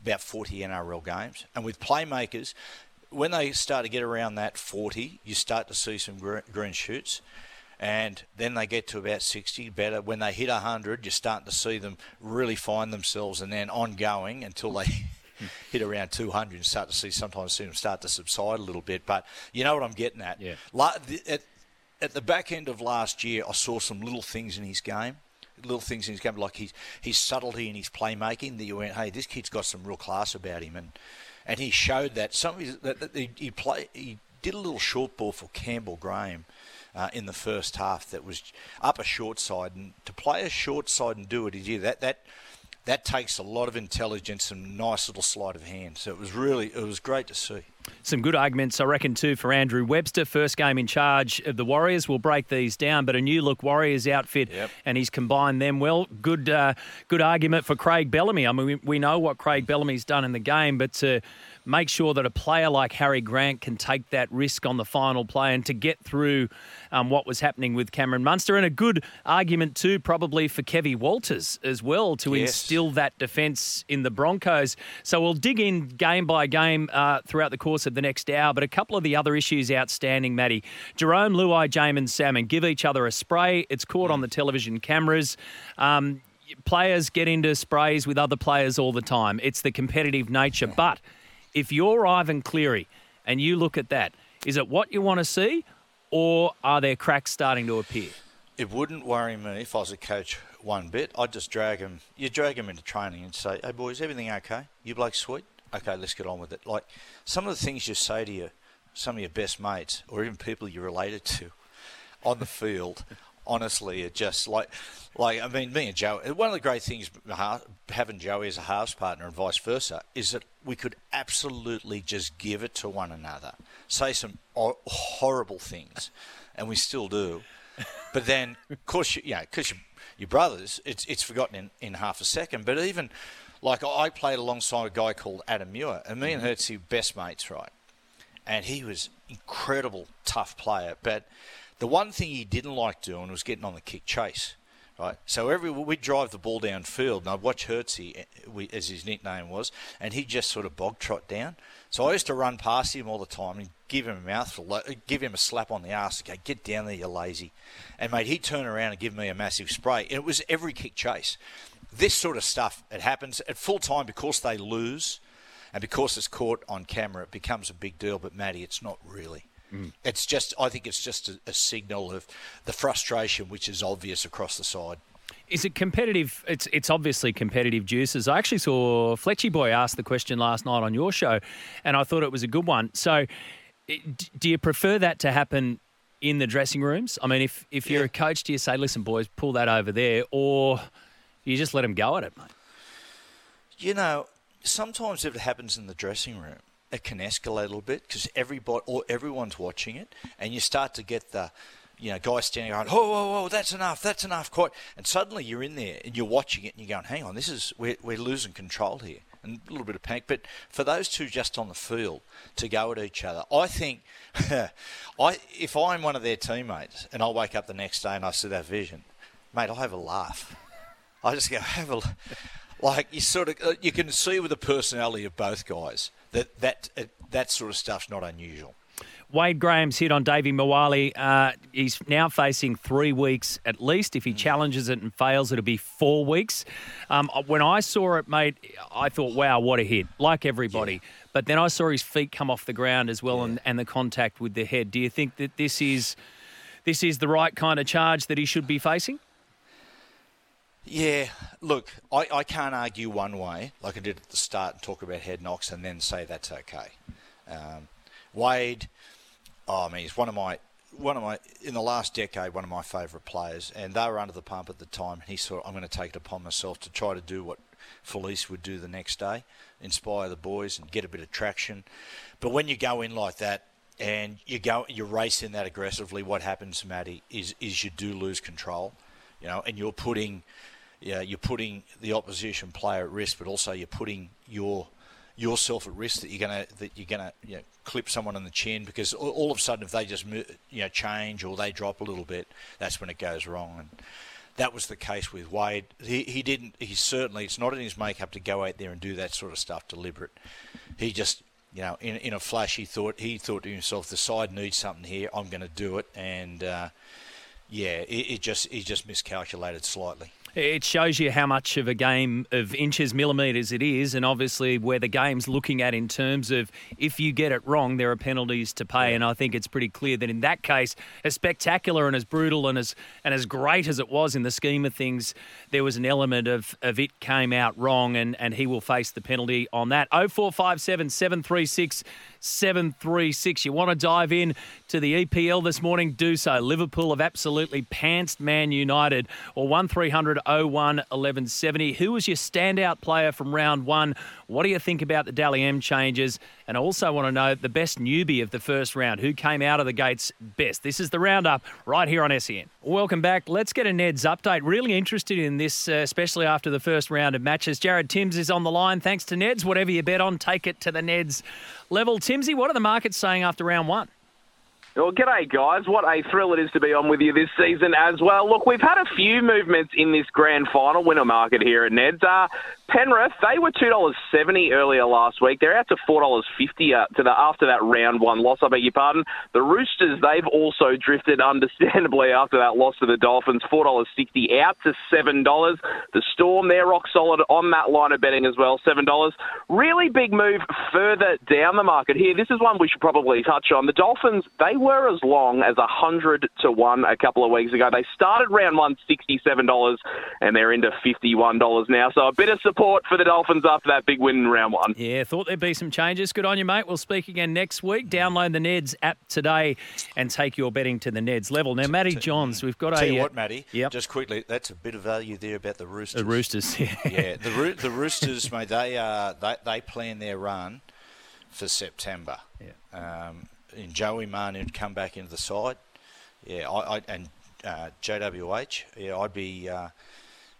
about 40 NRL games. And with playmakers, when they start to get around that 40, you start to see some green shoots. And then they get to about 60, better. When they hit 100, you're starting to see them really find themselves and then ongoing until they (laughs) hit around 200 and start to see sometimes see them start to subside a little bit. But you know what I'm getting at? Yeah. At, at the back end of last year, I saw some little things in his game little things in his game, like his his subtlety in his playmaking. That you went, hey, this kid's got some real class about him, and and he showed that. Some that, that he, he play he did a little short ball for Campbell Graham. Uh, in the first half, that was up a short side, and to play a short side and do it, yeah, that that that takes a lot of intelligence and nice little sleight of hand. So it was really it was great to see. Some good arguments, I reckon, too, for Andrew Webster. First game in charge of the Warriors. We'll break these down, but a new look Warriors outfit, Yep. and he's combined them well. Good, uh, good argument for Craig Bellamy. I mean, we, we know what Craig Bellamy's done in the game, but to make sure that a player like Harry Grant can take that risk on the final play and to get through um, what was happening with Cameron Munster, and a good argument too, probably for Kevy Walters as well to Yes. instill that defence in the Broncos. So we'll dig in game by game uh, throughout the course of the next hour. But a couple of the other issues outstanding, Matty. Jerome Luai, Jaeman Salmon give each other a spray. It's caught on the television cameras. Um, players get into sprays with other players all the time. It's the competitive nature. But if you're Ivan Cleary and you look at that, is it what you want to see, or are there cracks starting to appear? It wouldn't worry me if I was a coach one bit. I'd just drag him. You drag him into training and say, "Hey boys, everything okay? You blokes sweet? Okay, let's get on with it." Like some of the things you say to your some of your best mates or even people you're related to on the field. Honestly, it just like, like I mean, me and Joe. One of the great things having Joey as a halves partner and vice versa is that we could absolutely just give it to one another, say some horrible things, and we still do. But then, of course, you, you know, because you, your brothers, it's it's forgotten in, in half a second. But even like I played alongside a guy called Adam Muir, and me and mm-hmm. Hertzy were best mates, right? And he was incredible tough player. But the one thing he didn't like doing was getting on the kick chase. Right, so every we'd drive the ball downfield, and I'd watch Hertzy, eh, as his nickname was, and he'd just sort of bog trot down. So I used to run past him all the time and give him a mouthful, give him a slap on the ass, go get down there, you lazy. And mate, he'd turn around and give me a massive spray, and it was every kick chase. This sort of stuff, it happens at full time because they lose, and because it's caught on camera, it becomes a big deal. But Matty, it's not really. It's just, I think it's just a, a signal of the frustration, which is obvious across the side. Is it competitive? It's it's obviously competitive juices. I actually saw Fletchy Boy ask the question last night on your show, and I thought it was a good one. So, do you prefer that to happen in the dressing rooms? I mean, if if you're Yeah. a coach, do you say, "Listen, boys, pull that over there," or you just let them go at it, mate? You know, sometimes if it happens in the dressing room, it can escalate a little bit because everybody or everyone's watching it, and you start to get the, you know, guys standing around, whoa, whoa, whoa, that's enough, that's enough, quite, and suddenly you're in there and you're watching it and you're going, hang on, this is we're we're losing control here, and a little bit of panic. But for those two just on the field to go at each other, I think, (laughs) I if I'm one of their teammates and I wake up the next day and I see that vision, mate, I'll have a laugh. I just go have a (laughs) like you sort of uh, you can see with the personality of both guys that that uh, that sort of stuff's not unusual. Wade Graham's hit on Davvy Moale. Uh, he's now facing three weeks at least. If he challenges it and fails, it'll be four weeks. Um, when I saw it, mate, I thought, wow, what a hit, like everybody. But then I saw his feet come off the ground as well and, and the contact with the head. Do you think that this is this is the right kind of charge that he should be facing? Yeah, look, I, I can't argue one way like I did at the start and talk about head knocks and then say that's okay. Um, Wade, oh, I mean, he's one of my one of my in the last decade one of my favourite players, and they were under the pump at the time. And he thought, I'm going to take it upon myself to try to do what Felise would do the next day, inspire the boys and get a bit of traction. But when you go in like that. And you go, you race in that aggressively. What happens, Matty, is is you do lose control, you know, and you're putting yeah, you're putting the opposition player at risk, but also you're putting your yourself at risk that you're gonna that you're gonna you know, clip someone on the chin because all, all of a sudden if they just you know change or they drop a little bit, that's when it goes wrong. And that was the case with Wade. He he didn't. He certainly it's not in his makeup to go out there and do that sort of stuff deliberate. He just you know in in a flash he thought he thought to himself the side needs something here. I'm going to do it and. Uh, yeah, it, it just he just miscalculated slightly. It shows you how much of a game of inches, millimetres it is, and obviously where the game's looking at in terms of if you get it wrong, there are penalties to pay. And I think it's pretty clear that in that case, as spectacular and as brutal and as and as great as it was in the scheme of things, there was an element of, of it came out wrong, and, and he will face the penalty on that. 0457 736 736. You want to dive in to the EPL this morning? Do so. Liverpool have absolutely pantsed Man United, or 1300 01 1170. Who was your standout player from round one? What do you think about the Dally M changes? And I also want to know the best newbie of the first round. Who came out of the gates best? This is the roundup right here on SEN. Welcome back. Let's get a Ned's update. Really interested in this, uh, especially after the first round of matches. Jared Timms is on the line. Thanks to Ned's. Whatever you bet on, take it to the Ned's level. Timsy, what are the markets saying after round one? Well, g'day, guys. What a thrill it is to be on with you this season as well. Look, we've had a few movements in this grand final winner market here at Ned's. Uh, Penrith, they were $2.70 earlier last week. They're out to $4.50 uh, to the, after that round one loss, I beg your pardon. The Roosters, they've also drifted (laughs) understandably after that loss to the Dolphins, $4.60 out to $7. The Storm, they're rock solid on that line of betting as well, $7. Really big move further down the market here. This is one we should probably touch on. The Dolphins, they were as long as 100 to 1 a couple of weeks ago. They started round one $67 and they're into $51 now. So a bit of support for the Dolphins after that big win in round one. Yeah, thought there'd be some changes. Good on you, mate. We'll speak again next week. Download the Neds app today and take your betting to the Neds level. Now, Matty Johns, we've got Tell a. you uh, what, Matty. Yep. Just quickly, that's a bit of value there about the Roosters. The Roosters, yeah. (laughs) yeah, the Roo- the Roosters, mate. They uh, they they plan their run for September. Yeah. Um, and Joey Manu would come back into the side. Yeah, I, I and uh, JWH. Yeah, I'd be. Uh,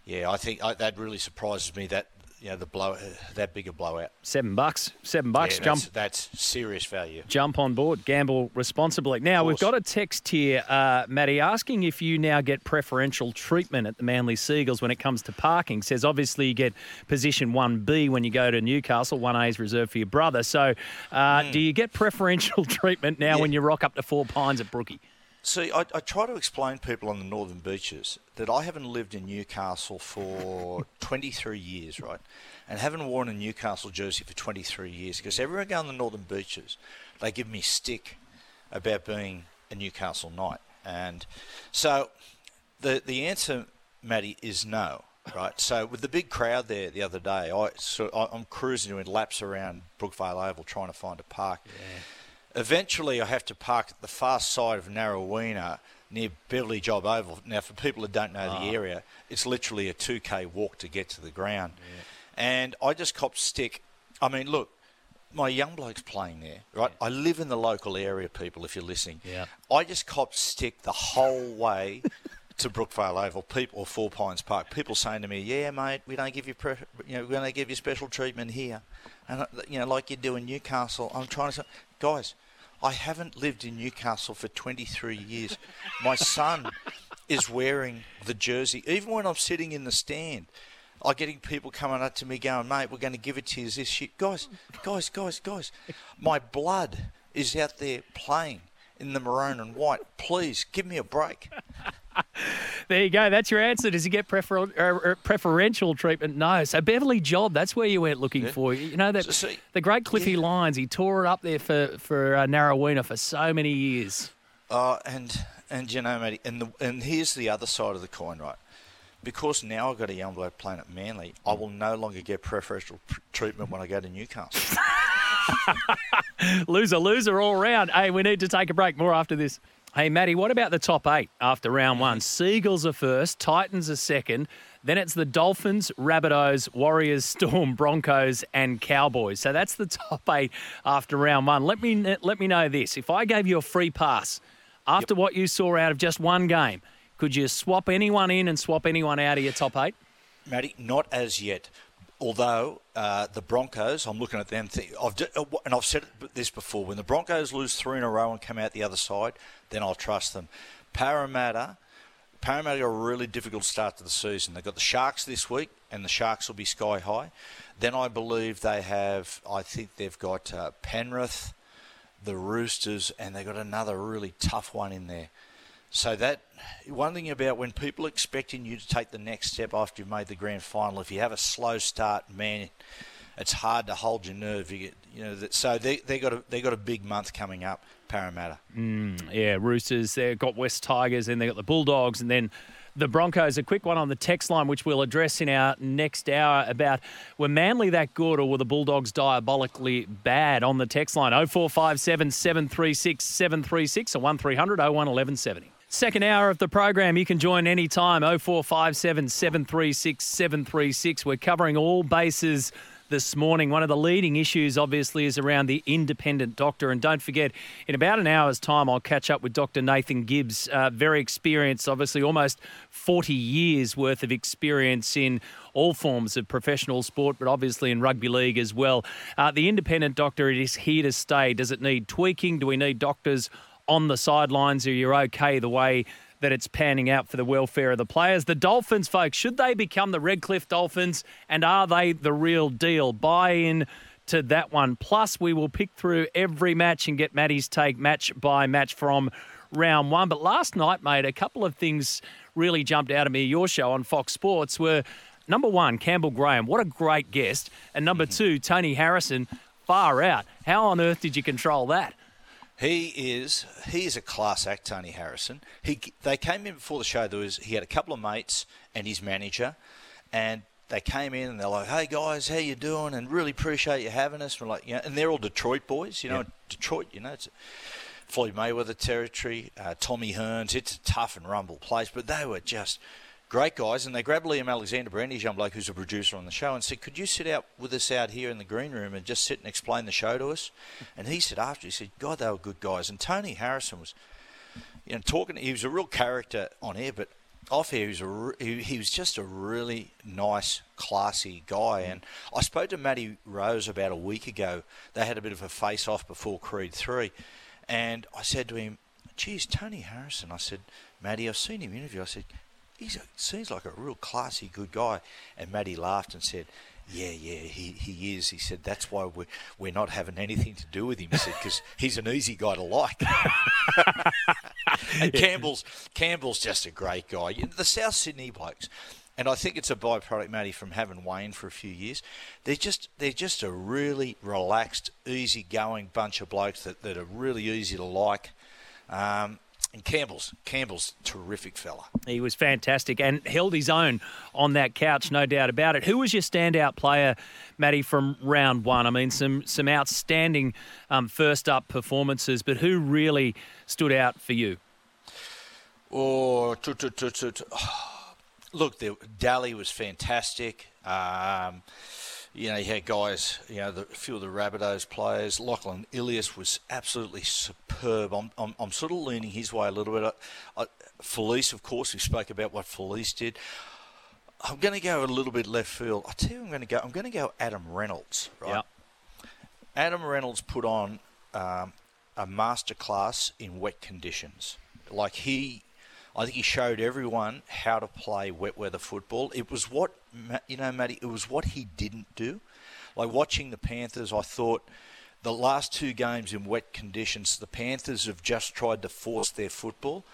yeah, I think I, that really surprises me that you know the blow that big a blowout. Seven bucks. Seven bucks. Yeah, Jump that's, that's serious value. jump on board, gamble responsibly. Now, we've got a text here, uh, Matty, asking if you now get preferential treatment at the Manly Seagulls when it comes to parking. Says obviously you get position 1B when you go to Newcastle, 1A is reserved for your brother. So, uh, do you get preferential (laughs) treatment now when you rock up to Four Pines at Brookie? See, I, I try to explain people on the northern beaches that I haven't lived in Newcastle for (laughs) 23 years, right? And haven't worn a Newcastle jersey for 23 years because everywhere I go on the northern beaches, they give me stick about being a Newcastle Knight. And so the the answer, Matty, is no. Right, so with the big crowd there the other day, I so I- I'm cruising doing laps around Brookvale Oval trying to find a park. Eventually, I have to park at the far side of Narraweena near Beverley Job Oval. Now, for people that don't know the area, it's literally a 2k walk to get to the ground. And I just copped stick. I mean, look, my young bloke's playing there, right? I live in the local area, people, if you're listening. Yeah. I just copped stick the whole (laughs) way to Brookvale Oval, people or Four Pines Park. People saying to me, "Yeah, mate, we don't give you, pre- you know, we're going to give you special treatment here," and uh, you know, like you do in Newcastle. I'm trying to say, guys, I haven't lived in Newcastle for 23 years. My son is wearing the jersey, even when I'm sitting in the stand. I'm getting people coming up to me going, mate, we're going to give it to you as this shit. Guys, guys, guys, guys, my blood is out there playing in the maroon and white. Please give me a break. There you go. That's your answer. Does he get prefer- uh, uh, preferential treatment? No. So Beverley Job, that's where you went looking for. You know that So, see, the great Cliffy Lyons. He tore it up there for for uh, Narraweena for so many years. Uh, and and you know, Matty, and the, and here's the other side of the coin, right? Because now I've got a young bloke playing at Manly, I will no longer get preferential pr- treatment when I go to Newcastle. (laughs) loser, loser all round. Hey, we need to take a break. More after this. Hey, Matty, what about the top eight after round one? Mm-hmm. Seagulls are first, Titans are second. Then it's the Dolphins, Rabbitohs, Warriors, (laughs) Storm, Broncos, and Cowboys. So that's the top eight after round one. Let me let me know this: if I gave you a free pass after what you saw out of just one game, could you swap anyone in and swap anyone out of your top eight? Matty, not as yet. Although uh, the Broncos, I'm looking at them, I've, uh, and I've said this before. When the Broncos lose three in a row and come out the other side, then I'll trust them. Parramatta, Parramatta got a really difficult start to the season. They've got the Sharks this week, and the Sharks will be sky high. Then I believe they have, I think they've got uh, Penrith, the Roosters, and they've got another really tough one in there. So that one thing about when people are expecting you to take the next step after you've made the grand final, if you have a slow start, man, it's hard to hold your nerve. You get, you know, so they they got a they got a big month coming up. Parramatta. Mm, yeah, Roosters. They've got West Tigers, and they've got the Bulldogs, and then the Broncos. A quick one on the text line, which we'll address in our next hour about were Manly that good or were the Bulldogs diabolically bad on the text line 0457 736 736 or 1300 01 1170. Second hour of the program, you can join anytime 0457 736 736. We're covering all bases this morning. One of the leading issues, obviously, is around the independent doctor. And don't forget, in about an hour's time, I'll catch up with Dr. Nathan Gibbs, uh, very experienced, obviously, almost 40 years worth of experience in all forms of professional sport, but obviously in rugby league as well. Uh, the independent doctor is here to stay. Does it need tweaking? Do we need doctors on the sidelines? Are you're okay the way that it's panning out for the welfare of the players? The Dolphins, folks, should they become the Redcliffe Dolphins? And are they the real deal? Buy in to that one. Plus, we will pick through every match and get Maddie's take match by match from round one. But last night, mate, a couple of things really jumped out at me. Your show on Fox Sports were number one, Campbell Graham. What a great guest. And number mm-hmm. two, Tony Harrison. Far out. How on earth did you control that? He is he is a class act, Tony Harrison. He they came in before the show. There was he had a couple of mates and his manager, and they came in and they're like, "Hey guys, how you doing?" And really appreciate you having us. We're like, you know, and they're all Detroit boys, you know, Yeah. Detroit, you know, it's Floyd Mayweather territory, uh, Tommy Hearns. It's a tough and rumble place, but they were just great guys. And they grabbed Liam Alexander, Brandy's young bloke, who's a producer on the show, and said, "Could you sit out with us out here in the green room and just sit and explain the show to us?" And he said after, he said, "God, they were good guys." And Tony Harrison was you know, talking. He was a real character on air, but off air, he was a, he, he was just a really nice, classy guy. And I spoke to Matty Rose about a week ago. They had a bit of a face off before Creed three, and I said to him, "Geez, Tony Harrison." I said, "Matty, I've seen him interview." I said, "He seems like a real classy, good guy." And Matty laughed and said. Yeah, yeah, he, he is. He said that's why we're, we're not having anything to do with him. He said (laughs) because he's an easy guy to like. and (laughs) Campbell's Campbell's just a great guy. The South Sydney blokes, and I think it's a byproduct, Matty, from having Wayne for a few years. They're just they're just a really relaxed, easy-going bunch of blokes that, that are really easy to like. Um, and Campbell's Campbell's terrific fella. He was fantastic and held his own on that couch, no doubt about it. Who was your standout player, Matty, from round one? I mean, some some outstanding um, first up performances, but who really stood out for you? Oh, (sighs) look, the, Daly was fantastic. Um, you know, you had guys, you know, the, a few of the Rabbitohs players. Lachlan Ilias was absolutely superb. I'm, I'm, I'm sort of leaning his way a little bit. I, I, Felise, of course, we spoke about what Felise did. I'm going to go a little bit left field. I tell you, I'm going to go. I'm going to go Adam Reynolds. Right. Yep. Adam Reynolds put on um, a masterclass in wet conditions. Like he, I think he showed everyone how to play wet weather football. It was what you know, Matty. It was what he didn't do. Like watching the Panthers, I thought the last two games in wet conditions, the Panthers have just tried to force their football,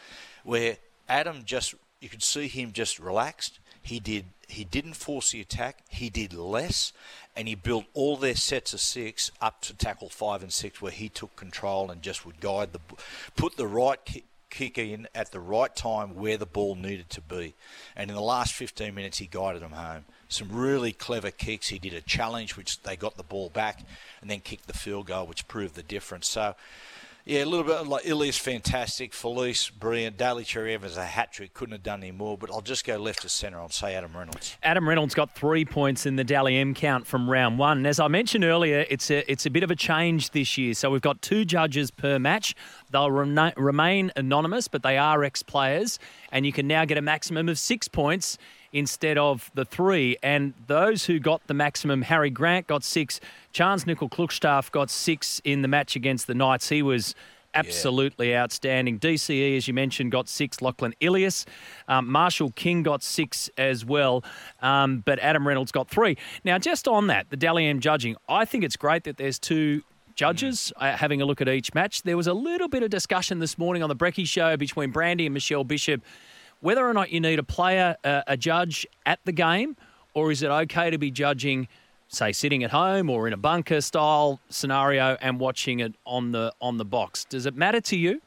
where Adam just you could see him just relaxed. He did. He didn't force the attack. He did less, and he built all their sets of six up to tackle five and six, where he took control and just would guide the, put the right kick in at the right time where the ball needed to be. And in the last 15 minutes, he guided them home. Some really clever kicks. He did a challenge, which they got the ball back, and then kicked the field goal, which proved the difference. So. Yeah, a little bit like Ilias, fantastic. Felise, brilliant. Daly Cherry Evans, a hat trick. Couldn't have done any more. But I'll just go left to centre. I'll say Adam Reynolds. Adam Reynolds got three points in the Dally M count from round one. And as I mentioned earlier, it's a it's a bit of a change this year. So we've got two judges per match. They'll rena- remain anonymous, but they are ex players, and you can now get a maximum of six points instead of the three. And those who got the maximum, Harry Grant got six, Charnze Nicoll-Klokstad got six in the match against the Knights. He was absolutely outstanding. DCE, as you mentioned, got six. Lachlan Ilias. Um, Marshall King got six as well. Um, but Adam Reynolds got three. Now, just on that, the Dally M judging, I think it's great that there's two judges uh, having a look at each match. There was a little bit of discussion this morning on the Brecky show between Brandy and Michelle Bishop whether or not you need a player, uh, a judge at the game, or is it okay to be judging, say, sitting at home or in a bunker style scenario and watching it on the on the box? Does it matter to you?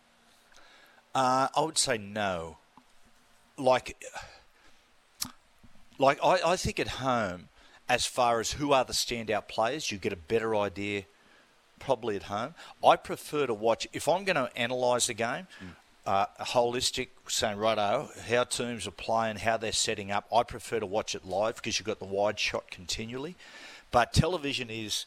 Uh, I would say no. Like, (sighs) like I, I think at home, as far as who are the standout players, you get a better idea probably at home. I prefer to watch, if I'm going to analyse the game, uh, holistic, saying, righto, how teams are playing, how they're setting up, I prefer to watch it live because you've got the wide shot continually. But television is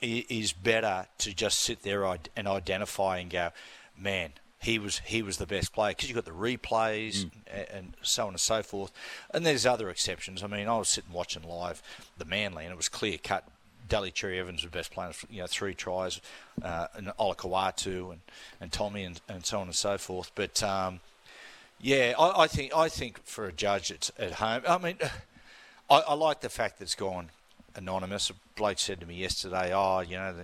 is better to just sit there and identify and go, man, he was he was the best player because you've got the replays a- and so on and so forth. And there's other exceptions. I mean, I was sitting watching live the Manly, and it was clear cut. Daly Cherry Evans was best player, you know, three tries, uh, and Olakau'atu and, and Tommy and, and so on and so forth. But um, yeah, I, I think I think for a judge, it's at home. I mean, I, I like the fact that it's gone anonymous. A bloke said to me yesterday, "Oh, you know,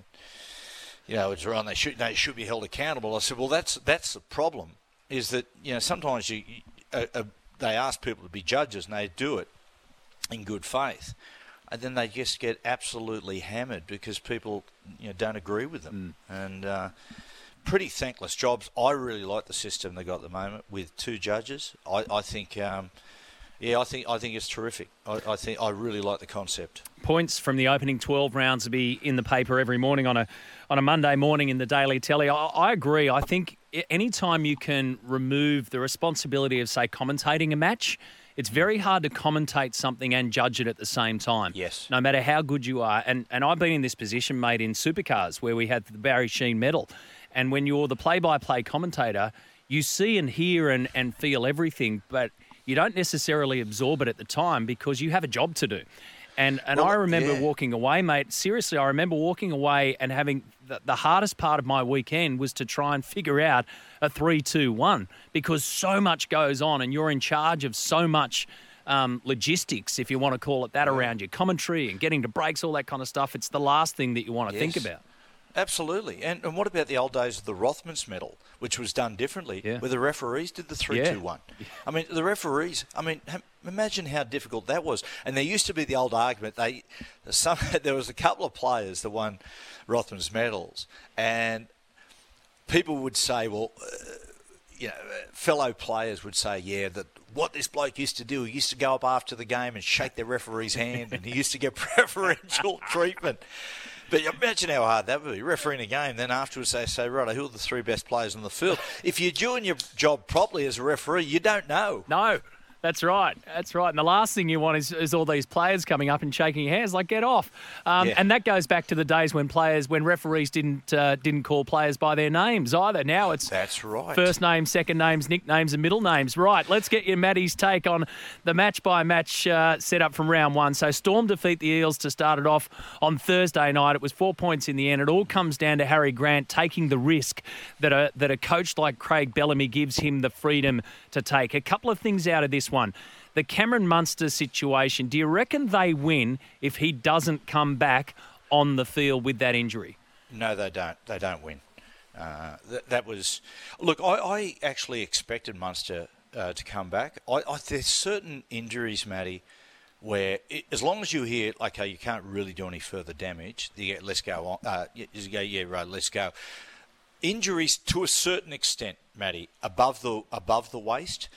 you know, it's wrong. They should they should be held accountable." I said, "Well, that's that's the problem. Is that you know sometimes you, you they ask people to be judges and they do it in good faith." And then they just get absolutely hammered because people, you know, don't agree with them, and uh, pretty thankless jobs. I really like the system they got at the moment with two judges. I, I think, um, yeah, I think I think it's terrific. I, I think I really like the concept. Points from the opening 12 rounds will be in the paper every morning on a on a Monday morning in the Daily Telly. I, I agree. I think any time you can remove the responsibility of, say, commentating a match, it's very hard to commentate something and judge it at the same time. Yes. No matter how good you are. And, and I've been in this position, mate, in supercars where we had the Barry Sheene medal. And when you're the play by play commentator, you see and hear and, and feel everything, but you don't necessarily absorb it at the time because you have a job to do. And and Well, I remember yeah. walking away, mate. Seriously, I remember walking away and having the, the hardest part of my weekend was to try and figure out a three, two, one because so much goes on and you're in charge of so much um, logistics, if you want to call it that, around your commentary and getting to breaks, all that kind of stuff. It's the last thing that you want to think about. Absolutely. And, and what about the old days of the Rothmans medal, which was done differently, Yeah. where the referees did the three, Yeah. two, one? I mean, the referees, I mean, imagine how difficult that was. And there used to be the old argument, they, some, (laughs) there was a couple of players that won Rothmans medals, and people would say, well, uh, you know, fellow players would say, yeah, that what this bloke used to do, he used to go up after the game and shake the referee's hand, and he used to get (laughs) preferential treatment. But imagine how hard that would be, refereeing a game. Then afterwards they say, right, who are the three best players on the field? If you're doing your job properly as a referee, you don't know. No, that's right. That's right. And the last thing you want is, is all these players coming up and shaking your hands. Like, get off. Um, Yeah. And that goes back to the days when players, when referees didn't uh, didn't call players by their names either. Now it's That's right. First names, second names, nicknames, and middle names. Right, let's get your Maddie's take on the match by match uh, setup from round one. So, Storm defeat the Eels to start it off on Thursday night. It was four points in the end. It all comes down to Harry Grant taking the risk that a, that a coach like Craig Bellamy gives him the freedom to take. A couple of things out of this one. The Cameron Munster situation, do you reckon they win if he doesn't come back on the field with that injury? No, they don't. They don't win. Uh, that, that was look. I, I actually expected Munster uh, to come back. I, I, there's certain injuries, Matty, where it, as long as you hear, okay, you can't really do any further damage. You let's go on. Uh, you go, yeah, right. Let's go. Injuries to a certain extent, Matty, above the above the waist.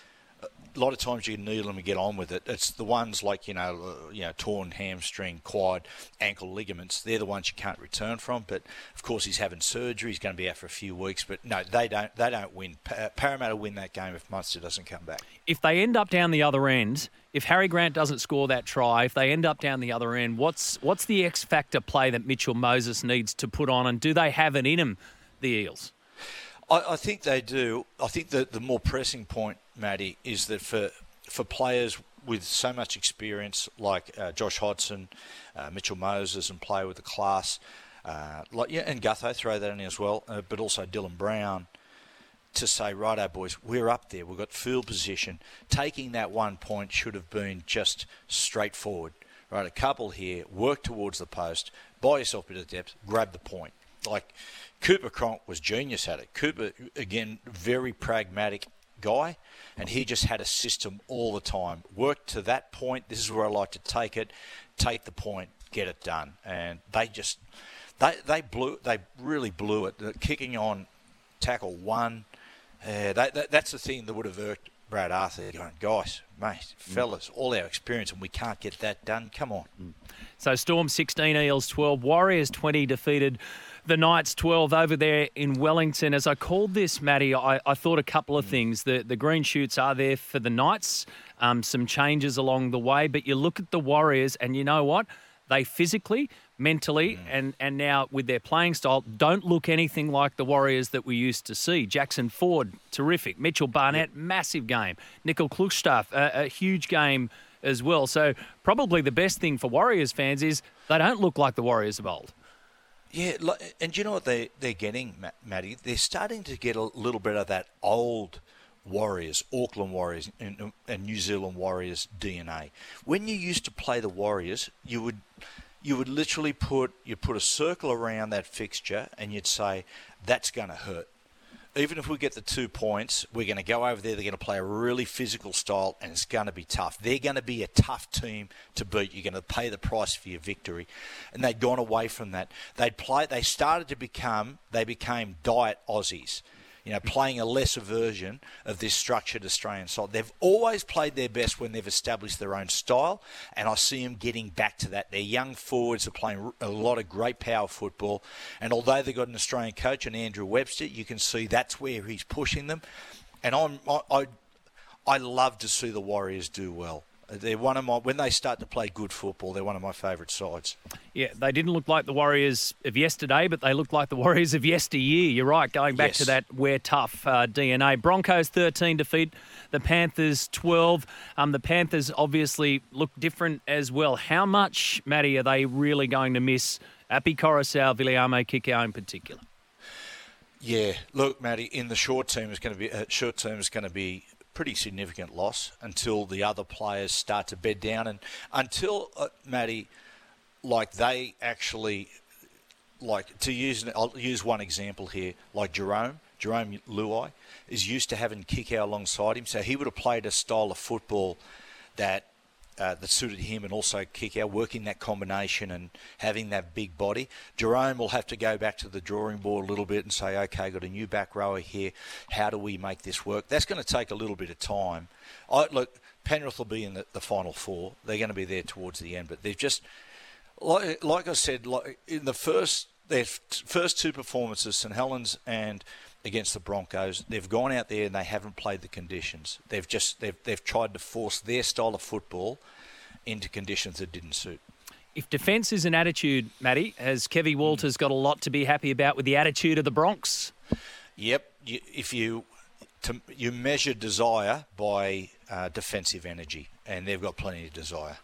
A lot of times you kneel them and get on with it. It's the ones like you know, you know, torn hamstring, quad, ankle ligaments. They're the ones you can't return from. But of course, he's having surgery. He's going to be out for a few weeks. But no, they don't. They don't win. Pa- Parramatta win that game if Munster doesn't come back. if they end up down the other end, if Harry Grant doesn't score that try, if they end up down the other end, what's what's the X factor play that Mitchell Moses needs to put on, and do they have it in them, the Eels? I, I think they do. I think that the more pressing point, Matty, is that for for players with so much experience like uh, Josh Hodgson, uh, Mitchell Moses, and play with the class, uh, like yeah, and Gutho throw that in as well, uh, but also Dylan Brown. To say, righto, boys, we're up there. We've got field position. Taking that one point should have been just straightforward. Right, a couple here, work towards the post, buy yourself a bit of depth, grab the point. Like Cooper Cronk was genius at it. Cooper, again, very pragmatic guy, and he just had a system all the time. Work to that point. This is where I like to take it. Take the point, get it done. And they just, they they blew, they really blew it. The kicking on tackle one, uh, that, that, that's the thing that would have irked Brad Arthur. Going, guys, mate, fellas, all our experience, and we can't get that done. Come on. So Storm 16, Eels 12, Warriors 20 defeated the Knights 12 over there in Wellington. As I called this, Matty, I, I thought a couple of things. The, the green shoots are there for the Knights, um, some changes along the way, but you look at the Warriors and you know what? they physically, mentally, Mm. and, and now with their playing style, don't look anything like the Warriors that we used to see. Jackson Ford, terrific. Mitchell Barnett, massive game. Nicoll-Klokstad, a, a huge game as well. So probably the best thing for Warriors fans is they don't look like the Warriors of old. Yeah, and you know what they they're getting, Ma- Matty? They're starting to get a little bit of that old Warriors, Auckland Warriors, and, and New Zealand Warriors DNA. When you used to play the Warriors, you would you would literally put you put a circle around that fixture, and you'd say that's going to hurt. Even if we get the two points, we're going to go over there. They're going to play a really physical style, and it's going to be tough. They're going to be a tough team to beat. You're going to pay the price for your victory, and they'd gone away from that. They'd play. They started to become. They became diet Aussies. You know, playing a lesser version of this structured Australian side. They've always played their best when they've established their own style, and I see them getting back to that. Their young forwards are playing a lot of great power football, and although they've got an Australian coach and Andrew Webster, you can see that's where he's pushing them. And I'm, I, I, I love to see the Warriors do well. They're one of my when they start to play good football. They're one of my favourite sides. Yeah, they didn't look like the Warriors of yesterday, but they looked like the (laughs) Warriors of yesteryear. You're right, going back to that we're tough uh, DNA. Broncos 13 defeat the Panthers 12. Um, the Panthers obviously look different as well. How much, Matty, are they really going to miss Api Koroisau, Viliame Kikau in particular? Yeah, look, Matty. In the short term, is going to be uh, short term is going to be pretty significant loss until the other players start to bed down and until uh, Matty, like they actually like to use. I'll use one example here, like Jerome. Jerome Luai is used to having Kikau alongside him, so he would have played a style of football that uh, that suited him and also kick out, working that combination and having that big body. Jerome will have to go back to the drawing board a little bit and say, okay, got a new back rower here. How do we make this work? That's going to take a little bit of time. I, look, Penrith will be in the, the final four. They're going to be there towards the end, but they've just, like, like I said, like in the first their first two performances, St Helens and against the Broncos, they've gone out there and they haven't played the conditions. They've just they've they've tried to force their style of football into conditions that didn't suit. If defence is an attitude, Matty, has Kevy Walters got a lot to be happy about with the attitude of the Bronx? Yep, you, if you to, you measure desire by uh, defensive energy, and they've got plenty of desire.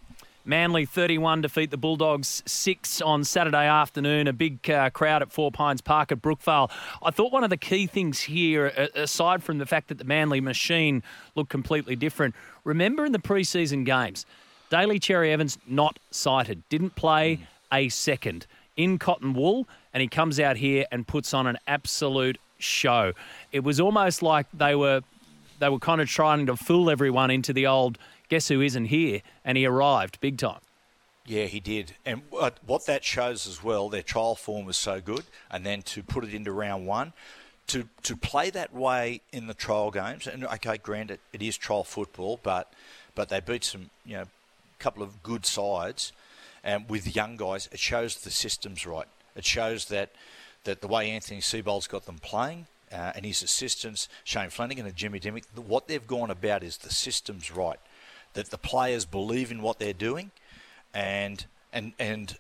Manly 31 defeat the Bulldogs 6 on Saturday afternoon. A big uh, crowd at Four Pines Park at Brookvale. I thought one of the key things here, aside from the fact that the Manly machine looked completely different, remember in the preseason games, Daly Cherry Evans not sighted, didn't play a second in cotton wool, and he comes out here and puts on an absolute show. It was almost like they were they were kind of trying to fool everyone into the old guess who isn't here, and he arrived big time. Yeah, he did. And what, that shows as well, their trial form was so good, and then to put it into round one, to to play that way in the trial games, and okay, granted, it is trial football, but but they beat some, you know, couple of good sides, and with young guys, it shows the system's right. It shows that that the way Anthony Seibold's got them playing. Uh, and his assistants, Shane Flanagan and Jimmy Dymock, what they've gone about is the system's right. That the players believe in what they're doing, and and and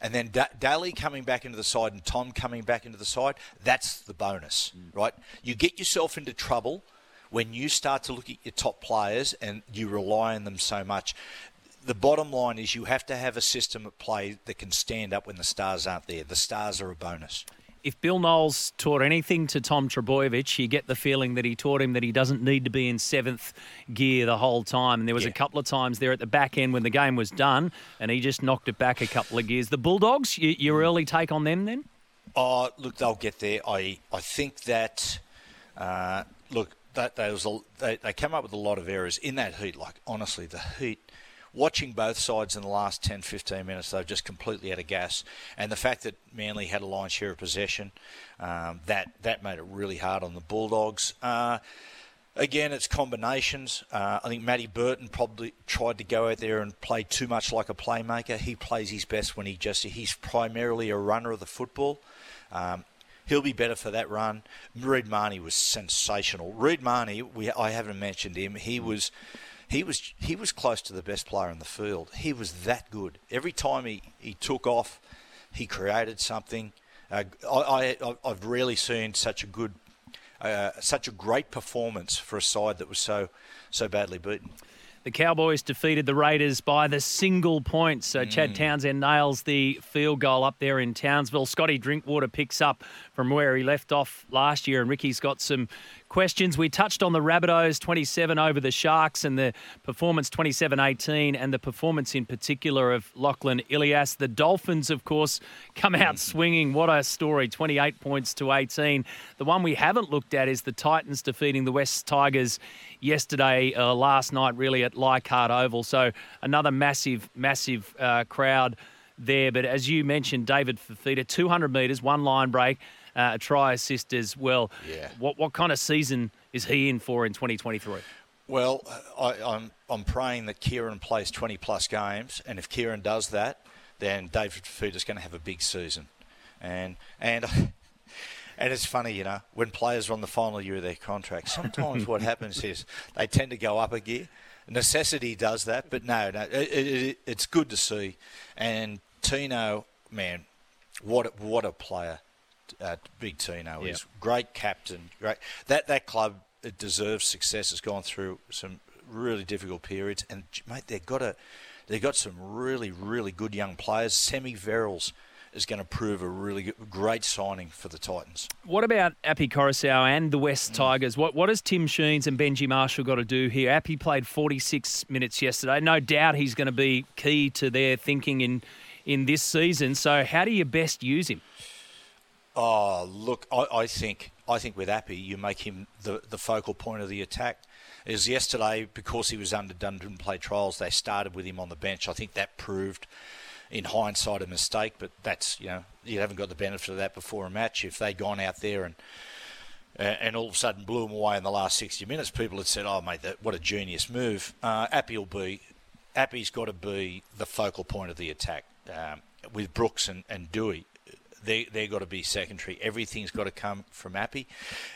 and then da- Daly coming back into the side and Tom coming back into the side. That's the bonus, mm. right? You get yourself into trouble when you start to look at your top players and you rely on them so much. The bottom line is you have to have a system at play that can stand up when the stars aren't there. The stars are a bonus. If Bill Knowles taught anything to Tom Trbojevic, you get the feeling that he taught him that he doesn't need to be in seventh gear the whole time. And there was a couple of times there at the back end when the game was done, and he just knocked it back a couple of gears. The Bulldogs, you, your early take on them then? Oh, look, they'll get there. I, I think that, uh, look, that there was a, they, they came up with a lot of errors in that heat. Like, honestly, the heat, watching both sides in the last 10, 15 minutes, they've just completely out of gas. And the fact that Manly had a lion's share of possession, um, that, that made it really hard on the Bulldogs. Uh, Again, it's combinations. Uh, I think Matty Burton probably tried to go out there and play too much like a playmaker. He plays his best when he just he's primarily a runner of the football. Um, he'll be better for that run. Reed Mahoney was sensational. Reed Mahoney, we, I haven't mentioned him. He was he was he was close to the best player in the field. He was that good. Every time he, he took off, he created something. Uh, I, I I've rarely seen such a good, uh, such a great performance for a side that was so so badly beaten. The Cowboys defeated the Raiders by the single point. So Chad Townsend nails the field goal up there in Townsville. Scotty Drinkwater picks up from where he left off last year, and Ricky's got some questions. We touched on the Rabbitohs 27 over the Sharks and the performance 27 18 and the performance in particular of Lachlan Ilias. The Dolphins, of course, come out swinging. What a story 28 points to 18. The one we haven't looked at is the Titans defeating the West Tigers yesterday, uh, last night, really, at Leichhardt Oval. So another massive, massive uh, crowd there. But as you mentioned, David Fifita, 200 metres, one line break uh, a try assist as well. Yeah. What what kind of season is he in for in 2023? Well, I, I'm I'm praying that Kieran plays 20 plus games, and if Kieran does that, then David Fifita's going to have a big season, and and. (laughs) And it's funny, you know, when players are on the final year of their contract, sometimes what (laughs) happens is they tend to go up a gear. Necessity does that, but no, no, it, it, it's good to see. And Tino, man, what a, what a player! uh, Big Tino is great captain. Great that that club it deserves success. Has gone through some really difficult periods, and mate, they've got a they've got some really really good young players. Semi Verrills is going to prove a really good, great signing for the Titans. What about Api Koroisau and the Mm. West Tigers? What what has Tim Sheens and Benji Marshall got to do here? Api played 46 minutes yesterday. No doubt he's going to be key to their thinking in in this season. So how do you best use him? Oh, look, I, I think I think with Api, you make him the, the focal point of the attack. As yesterday, because he was underdone, didn't play trials, they started with him on the bench. I think that proved, in hindsight, a mistake. But that's you know you haven't got the benefit of that before a match. If they'd gone out there and and all of a sudden blew him away in the last 60 minutes, people had said, "Oh, mate, that, what a genius move." Uh, Api will be, Api's got to be the focal point of the attack um, with Brooks and, and Doueihi. They they got to be secondary. Everything's got to come from Api.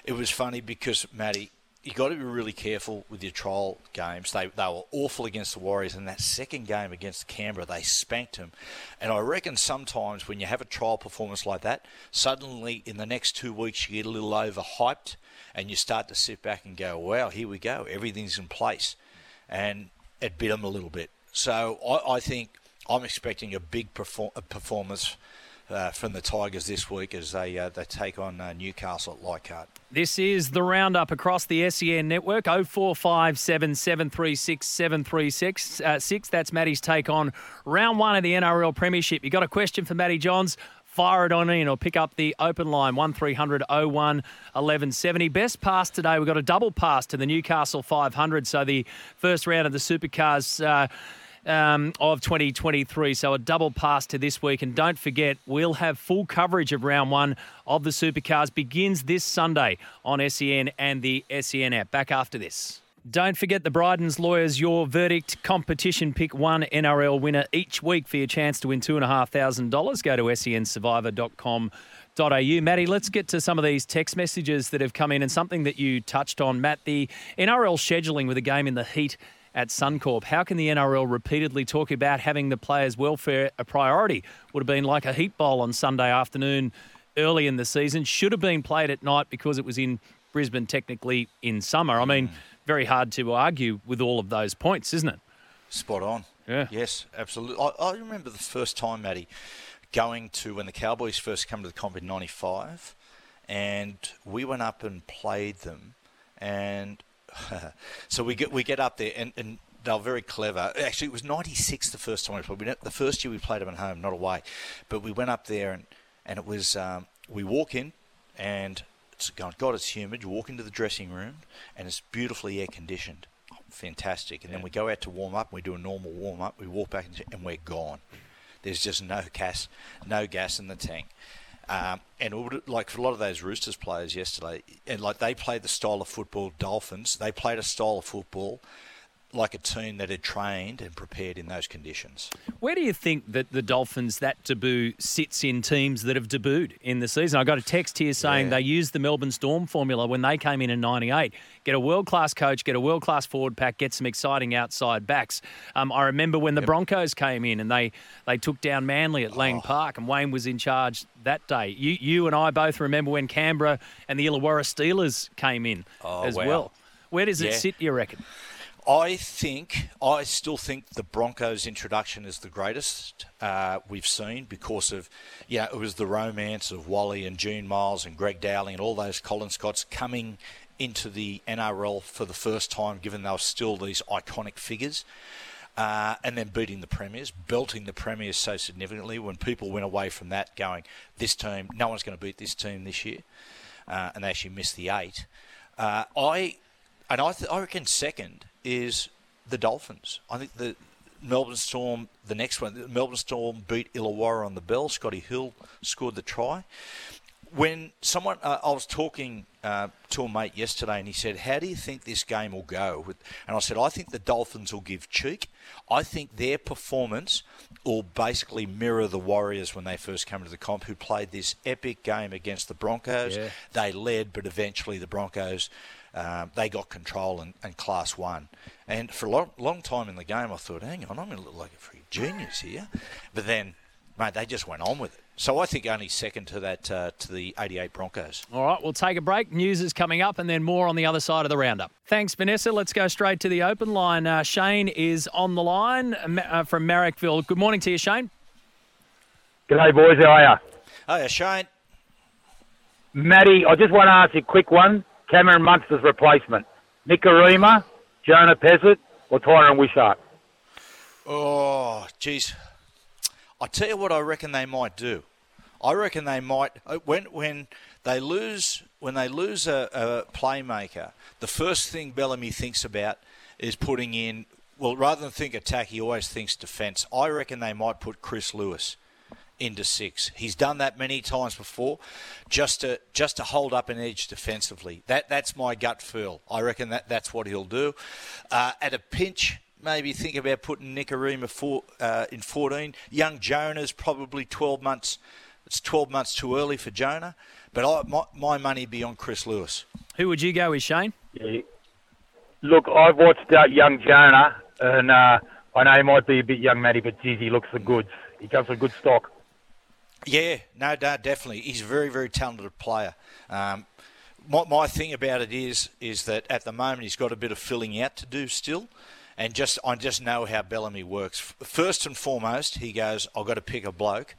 It was funny because Matty, you got to be really careful with your trial games. They they were awful against the Warriors, and that second game against Canberra, they spanked them. And I reckon sometimes when you have a trial performance like that, suddenly in the next two weeks you get a little overhyped, and you start to sit back and go, "Wow, here we go. Everything's in place," and it bit them a little bit. So I, I think I'm expecting a big perform- performance. Uh, from the Tigers this week as they uh, they take on uh, Newcastle at Leichhardt. This is the roundup across the SEN network 0457 736 736. Uh, that's Matty's take on round one of the NRL Premiership. You got a question for Matty Johns? Fire it on in or pick up the open line 1300 01 1170. Best pass today. We've got a double pass to the Newcastle 500. So the first round of the Supercars. Um, of 2023. So a double pass to this week. And don't forget, we'll have full coverage of round one of the Supercars. Begins this Sunday on SEN and the SEN app. Back after this. Don't forget the Bryden's Lawyers Your Verdict competition. Pick one NRL winner each week for your chance to win $2,500. Go to sensurvivor.com.au. Matty, let's get to some of these text messages that have come in and something that you touched on, Matt. The NRL scheduling with a game in the heat at Suncorp. How can the NRL repeatedly talk about having the players' welfare a priority? Would have been like a heat bowl on Sunday afternoon early in the season. Should have been played at night because it was in Brisbane, technically in summer. I mean, very hard to argue with all of those points, isn't it? Spot on. Yeah. Yes, absolutely. I, I remember the first time, Matty, going to when the Cowboys first come to the comp in '95, and we went up and played them, and (laughs) so we get we get up there, and, and they were very clever. Actually, it was '96 the first time we played. We The first year we played them at home, not away, but we went up there, and and it was um, we walk in, and it's going, God, it's humid. You walk into the dressing room, and it's beautifully air conditioned. Fantastic. And then we go out to warm up. And we do a normal warm up. We walk back, and, and we're gone. There's just no gas, no gas in the tank. Um, and would- like for a lot of those Roosters players yesterday, and like they played the style of football Dolphins. They played a style of football like a team that had trained and prepared in those conditions. Where do you think that the Dolphins, that debut, sits in teams that have debuted in the season? I got a text here saying Yeah. they used the Melbourne Storm formula when they came in in 98. Get a world class coach, get a world class forward pack, get some exciting outside backs. Um, I remember when the Broncos came in and they, they took down Manly at Oh. Lang Park and Wayne was in charge that day. You, you and I both remember when Canberra and the Illawarra Steelers came in Oh, as wow. well. Where does it Yeah. sit, you reckon? I think, I still think the Broncos' introduction is the greatest uh, we've seen because of, yeah, it was the romance of Wally and Gene Miles and Greg Dowling and all those Colin Scotts coming into the NRL for the first time, given they were still these iconic figures. Uh, and then beating the premiers, belting the premiers so significantly when people went away from that going, this team, no one's going to beat this team this year, uh, and they actually missed the eight. Uh, I and I, th- I reckon second is the Dolphins. I think the Melbourne Storm, the next one, the Melbourne Storm beat Illawarra on the bell. Scotty Hill scored the try. When someone, uh, I was talking uh, to a mate yesterday, and he said, "How do you think this game will go?" And I said, "I think the Dolphins will give cheek. I think their performance will basically mirror the Warriors when they first came to the comp, who played this epic game against the Broncos. Yeah. They led, but eventually the Broncos." Um, they got control and, and class won. And for a long, long time in the game, I thought, hang on, I'm going to look like a free genius here. But then, mate, they just went on with it. So I think only second to that uh, to the 88 Broncos. All right, we'll take a break. News is coming up, and then more on the other side of the roundup. Thanks, Vanessa. Let's go straight to the open line. Uh, Shane is on the line uh, from Marrickville. Good morning to you, Shane. G'day, boys. How are you? Oh, yeah, Shane. Matty, I just want to ask you a quick one. Cameron Munster's replacement. Nick Arima, Jonah Pezet, or Tyran Wishart? Oh, jeez. I tell you what, I reckon they might do. I reckon they might uh, when when they lose when they lose a, a playmaker. The first thing Bellamy thinks about is putting in. Well, rather than think attack, he always thinks defence. I reckon they might put Chris Lewis into six. He's done that many times before, just to just to hold up an edge defensively. That that's my gut feel. I reckon that that's what he'll do. Uh, at a pinch, maybe think about putting Nicarima for, uh, in 14. Young Jonah's probably 12 months. It's 12 months too early for Jonah, but I, my, my money be on Chris Lewis. Who would you go with, Shane? Yeah. Look, I've watched uh, young Jonah, and uh, I know he might be a bit young, Matty, but geez, he looks the goods. He comes from good stock. Yeah, no, no, definitely. He's a very, very talented player. Um, my, my thing about it is, is that at the moment he's got a bit of filling out to do still, and just I just know how Bellamy works. First and foremost, he goes, I've got to pick a bloke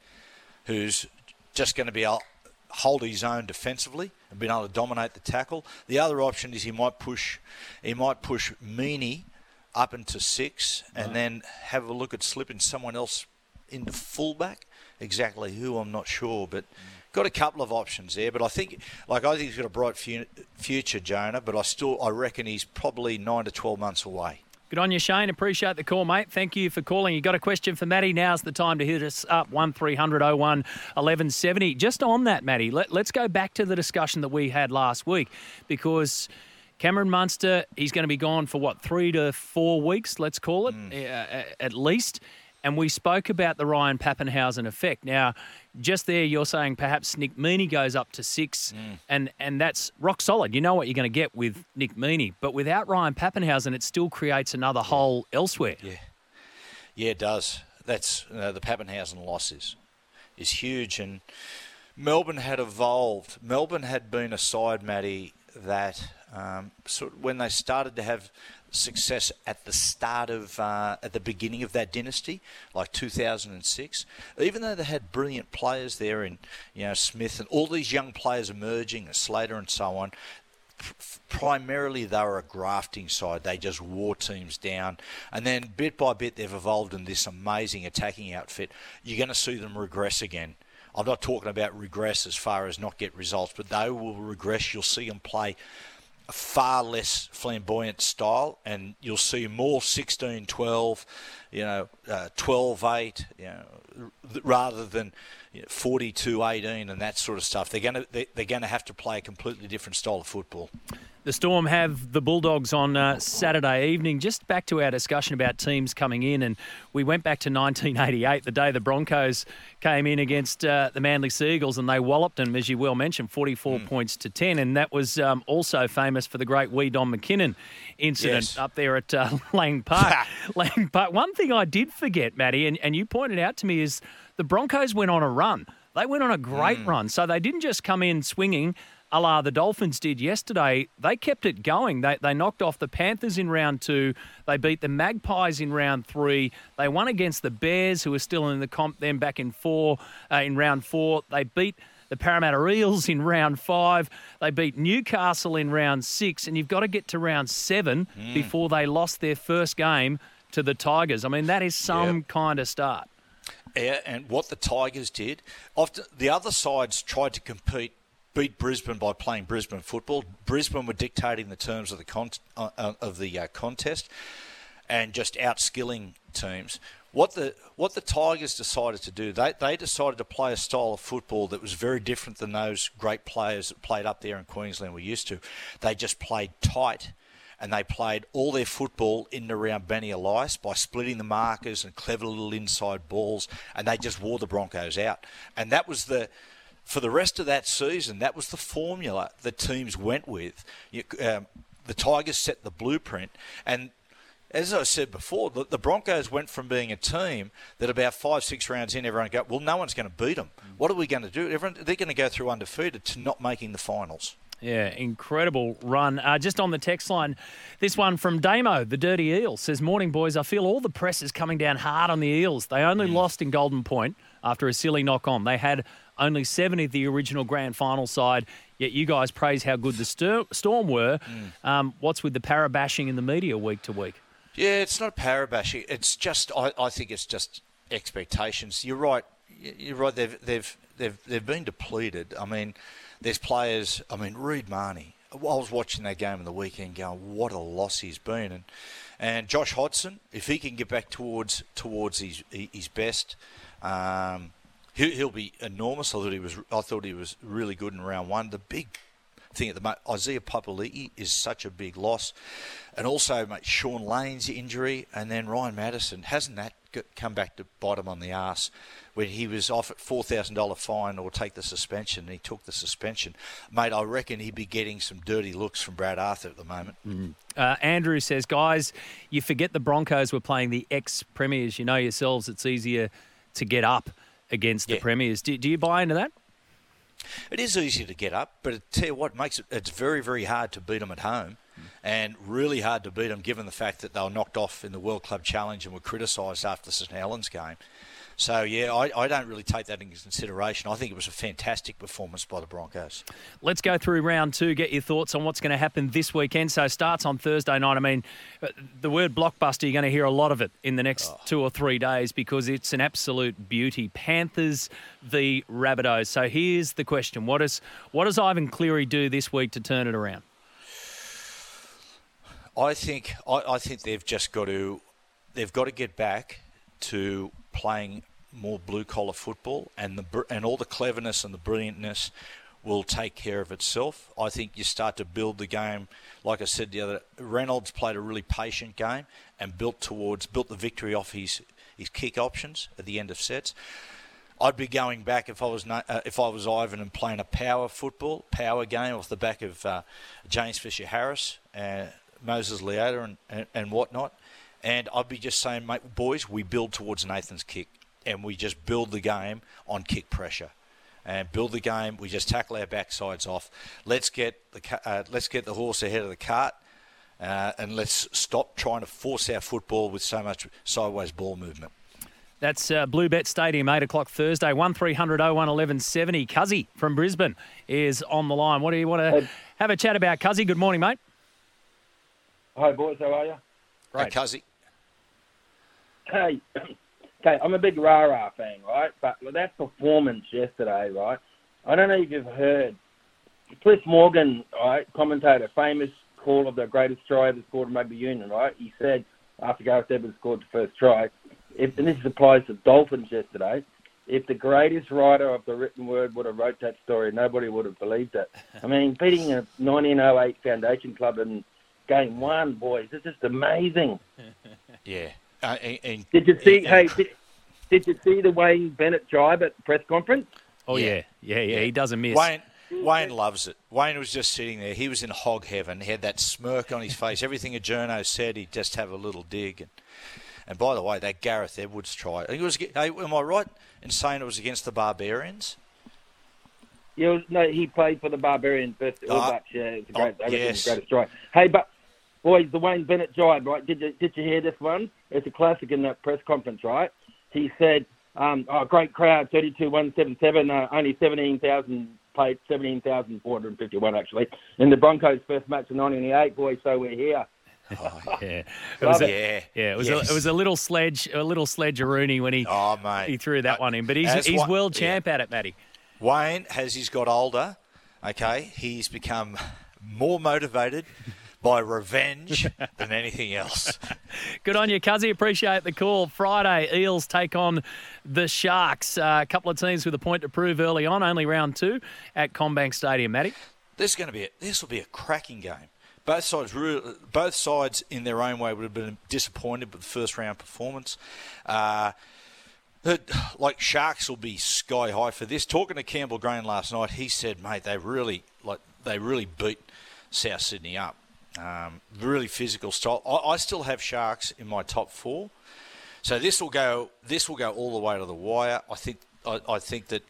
who's just going to be able hold his own defensively and being able to dominate the tackle. The other option is he might push, he might push Meany up into six, and then have a look at slipping someone else into fullback. Exactly who I'm not sure, but got a couple of options there. But I think, like I think he's got a bright fu- future, Jonah. But I still, I reckon he's probably nine to twelve months away. Good on you, Shane. Appreciate the call, mate. Thank you for calling. You got a question for Matty? Now's the time to hit us up. 1300 01 1170. Just on that, Matty, let, let's go back to the discussion that we had last week because Cameron Munster, he's going to be gone for what, three to four weeks, let's call it, uh, at least. And we spoke about the Ryan Papenhuyzen effect. Now, just there, you're saying perhaps Nick Meaney goes up to six, and, and that's rock solid. You know what you're going to get with Nick Meaney. But without Ryan Papenhuyzen, it still creates another hole elsewhere. Yeah, yeah, it does. That's uh, the Papenhuyzen loss is is huge, and Melbourne had evolved. Melbourne had been a side, Matty, that um, sort of when they started to have success at the start of uh, at the beginning of that dynasty, like 2006. Even though they had brilliant players there, in you know Smith and all these young players emerging, Slater and so on, primarily they were a grafting side. They just wore teams down, and then bit by bit they've evolved in this amazing attacking outfit. You're going to see them regress again. I'm not talking about regress as far as not get results, but they will regress. You'll see them play a far less flamboyant style, and you'll see more 16 12, you know, uh, 12 8, you know, rather than, you know, 42-18 and that sort of stuff. They're going to they, they're going to have to play a completely different style of football. The Storm have the Bulldogs on uh, Saturday evening. Just back to our discussion about teams coming in, and we went back to 1988, the day the Broncos came in against uh, the Manly Seagulls, and they walloped them, as you well mentioned, 44 Hmm. points to 10. And that was um, also famous for the great wee Don McKinnon incident Yes. up there at uh, (laughs) Lang Park. (laughs) Lang Park. One thing I did forget, Matty, and, and you pointed out to me, is the Broncos went on a run. They went on a great Hmm. run. So they didn't just come in swinging a la the Dolphins did yesterday. They kept it going. They, they knocked off the Panthers in round two. They beat the Magpies in round three. They won against the Bears, who were still in the comp then back in four, uh, in round four. They beat the Parramatta Eels in round five. They beat Newcastle in round six. And you've got to get to round seven Mm. before they lost their first game to the Tigers. I mean, that is some kind of start. Yeah, and what the Tigers did, often the other sides tried to compete, beat Brisbane by playing Brisbane football. Brisbane were dictating the terms of the con- uh, of the uh, contest, and just outskilling teams. What the what the Tigers decided to do, they they decided to play a style of football that was very different than those great players that played up there in Queensland were used to. They just played tight and they played all their football in and around Benny Elias by splitting the markers and clever little inside balls, and they just wore the Broncos out. And that was the for the rest of that season. That was the formula the teams went with. You, um, the Tigers set the blueprint, and as I said before, the, the Broncos went from being a team that about five, six rounds in, everyone go, well, no one's going to beat them. What are we going to do? Everyone, they're going to go through undefeated to not making the finals. Yeah, incredible run. Uh, just on the text line, this one from Damo, the Dirty Eel, says, Morning, boys. I feel all the press is coming down hard on the Eels. They only lost in Golden Point after a silly knock on. They had only 70 of the original grand final side, yet you guys praise how good the Stur- Storm were. Um, what's with the Parra bashing in the media week to week? Yeah, it's not Parra bashing. It's just I, I think it's just expectations. You're right. You're right. They've they've they've they've been depleted. I mean, there's players. I mean, Reed Mahoney. I was watching that game in the weekend, going, "What a loss he's been." And and Josh Hodgson, if he can get back towards towards his his best, um, he, he'll be enormous. I thought he was. I thought he was really good in round one. The big thing at the moment, Isaiah Papali'i is such a big loss, and also mate, Shaun Lane's injury, and then Ryan Matterson hasn't that come back to bite him on the ass when he was off at four thousand dollar fine or take the suspension, and he took the suspension, mate. I reckon he'd be getting some dirty looks from Brad Arthur at the moment. Uh, Andrew says, guys, you forget the Broncos were playing the ex premiers. You know yourselves, it's easier to get up against the Yeah. premiers. Do, do you buy into that? It is easy to get up, but I tell you what makes it it's very very hard to beat them at home, and really hard to beat them given the fact that they were knocked off in the World Club Challenge and were criticised after the St Helens game. So yeah, I, I don't really take that into consideration. I think it was a fantastic performance by the Broncos. Let's go through round two, get your thoughts on what's going to happen this weekend. So, it starts on Thursday night. I mean, uh, the word blockbuster, you're going to hear a lot of it in the next two or three days because it's an absolute beauty. Panthers v Rabbitohs. So, here's the question what, is, what does Ivan Cleary do this week to turn it around? I think I, I think they've just got to they've got to get back to playing more blue collar football, and the and all the cleverness and the brilliantness will take care of itself. I think you start to build the game, like I said the other. Reynolds played a really patient game and built towards built the victory off his his kick options at the end of sets. I'd be going back if I was uh, if I was Ivan and playing a power football, power game off the back of uh, James Fisher Harris, uh, Moses Leota, and, and and whatnot. And I'd be just saying, mate, boys, we build towards Nathan's kick, and we just build the game on kick pressure, and build the game. We just tackle our backsides off. Let's get the uh, let's get the horse ahead of the cart. Uh, and let's stop trying to force our football with so much sideways ball movement. That's uh, Blue Bet Stadium, 8 o'clock Thursday, 1300 01 1170. Cuzzy from Brisbane is on the line. What do you want to have a chat about, Cuzzy? Good morning, mate. Hi, boys. How are you? Hey, Cuzzy. Hey, okay, I'm a big Rara fan, right? But with that performance yesterday, right? I don't know if you've heard Cliff Morgan, right, commentator, famous call of the greatest try ever scored in rugby union, right? He said after Gareth Evans scored the first try, if, and this applies to Dolphins yesterday, if the greatest writer of the written word would have wrote that story, nobody would have believed it. I mean, (laughs) beating a 1908 Foundation Club in game one, boys, it's just amazing. Yeah. Uh, and, and, Did you see? and- hey, did, did you see the Wayne Bennett jibe at the press conference? Oh yeah, yeah, yeah. He doesn't miss. Wayne Wayne loves it. Wayne was just sitting there. He was in hog heaven. He had that smirk on his face. Everything a journo said, he'd just have a little dig. And, and by the way, that Gareth Edwards try, I it was. Hey, am I right in saying it was against the Barbarians? Yeah, it was- no, he played for the Barbarians versus All Ah. Blacks. Yeah, it's a great, Oh, yes. it's the greatest try. Hey, but boys, the Wayne Bennett jibe, right? Did you did you hear this one? It's a classic in that press conference, right? He said, um, "Oh, great crowd, thirty-two one seven seven. Uh, only seventeen thousand played, seventeen thousand four hundred fifty-one actually in the Broncos' first match in nineteen eighty-eight. Boys, so we're here." (laughs) Yeah, it was a, it. yeah, it was Yes. a, it was a little sledge, a little sledge Rooney when he Oh, mate. he threw that one in. But he's he's one- world yeah. champ at it, Matty. Wayne, as he's got older, okay, he's become (laughs) more motivated by revenge than anything else. (laughs) Good on you, Cuzzy. Appreciate the call. Friday, Eels take on the Sharks. Uh, a couple of teams with a point to prove early on. Only round two at CommBank Stadium, Matty. This is going to be a, this will be a cracking game. Both sides, both sides in their own way would have been disappointed with the first round performance. Uh, like Sharks will be sky high for this. Talking to Campbell Graham last night, he said, "Mate, they really like they really beat South Sydney up. Um, really physical style. I, I still have Sharks in my top four, so this will go this will go all the way to the wire. I think I, I think that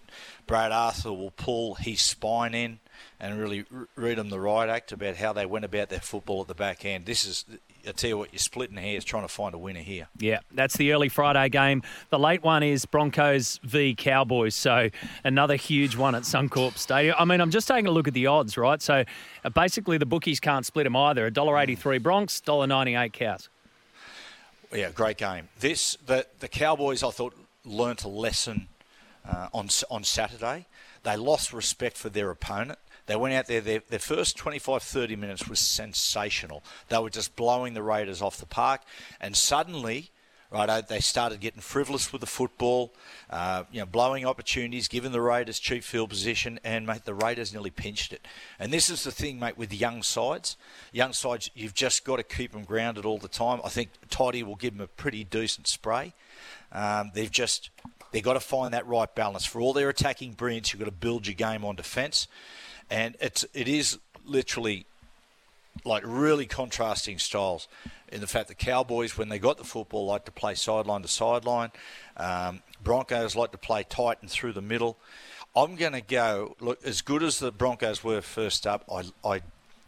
Brad Arthur will pull his spine in and really read them the right act about how they went about their football at the back end. This is I tell you what, you're splitting hairs trying to find a winner here. Yeah, that's the early Friday game. The late one is Broncos v Cowboys. So another huge one at Suncorp Stadium. I mean, I'm just taking a look at the odds, right? So uh, basically, the bookies can't split them either. $1.83 Bronx, $1.98 Cows. Yeah, great game. This the the Cowboys I thought learnt a lesson uh, on on Saturday. They lost respect for their opponent. They went out there. Their, their first 25, 30 minutes was sensational. They were just blowing the Raiders off the park, and suddenly, right, they started getting frivolous with the football, uh, you know, blowing opportunities, giving the Raiders cheap field position, and mate, the Raiders nearly pinched it. And this is the thing, mate, with young sides. Young sides, you've just got to keep them grounded all the time. I think Toddy will give them a pretty decent spray. Um, they've just they've got to find that right balance. For all their attacking brilliance, you've got to build your game on defence, and it's it is literally like really contrasting styles in the fact that Cowboys, when they got the football, like to play sideline to sideline. Um, Broncos like to play tight and through the middle. I'm going to go look as good as the Broncos were first up. I, I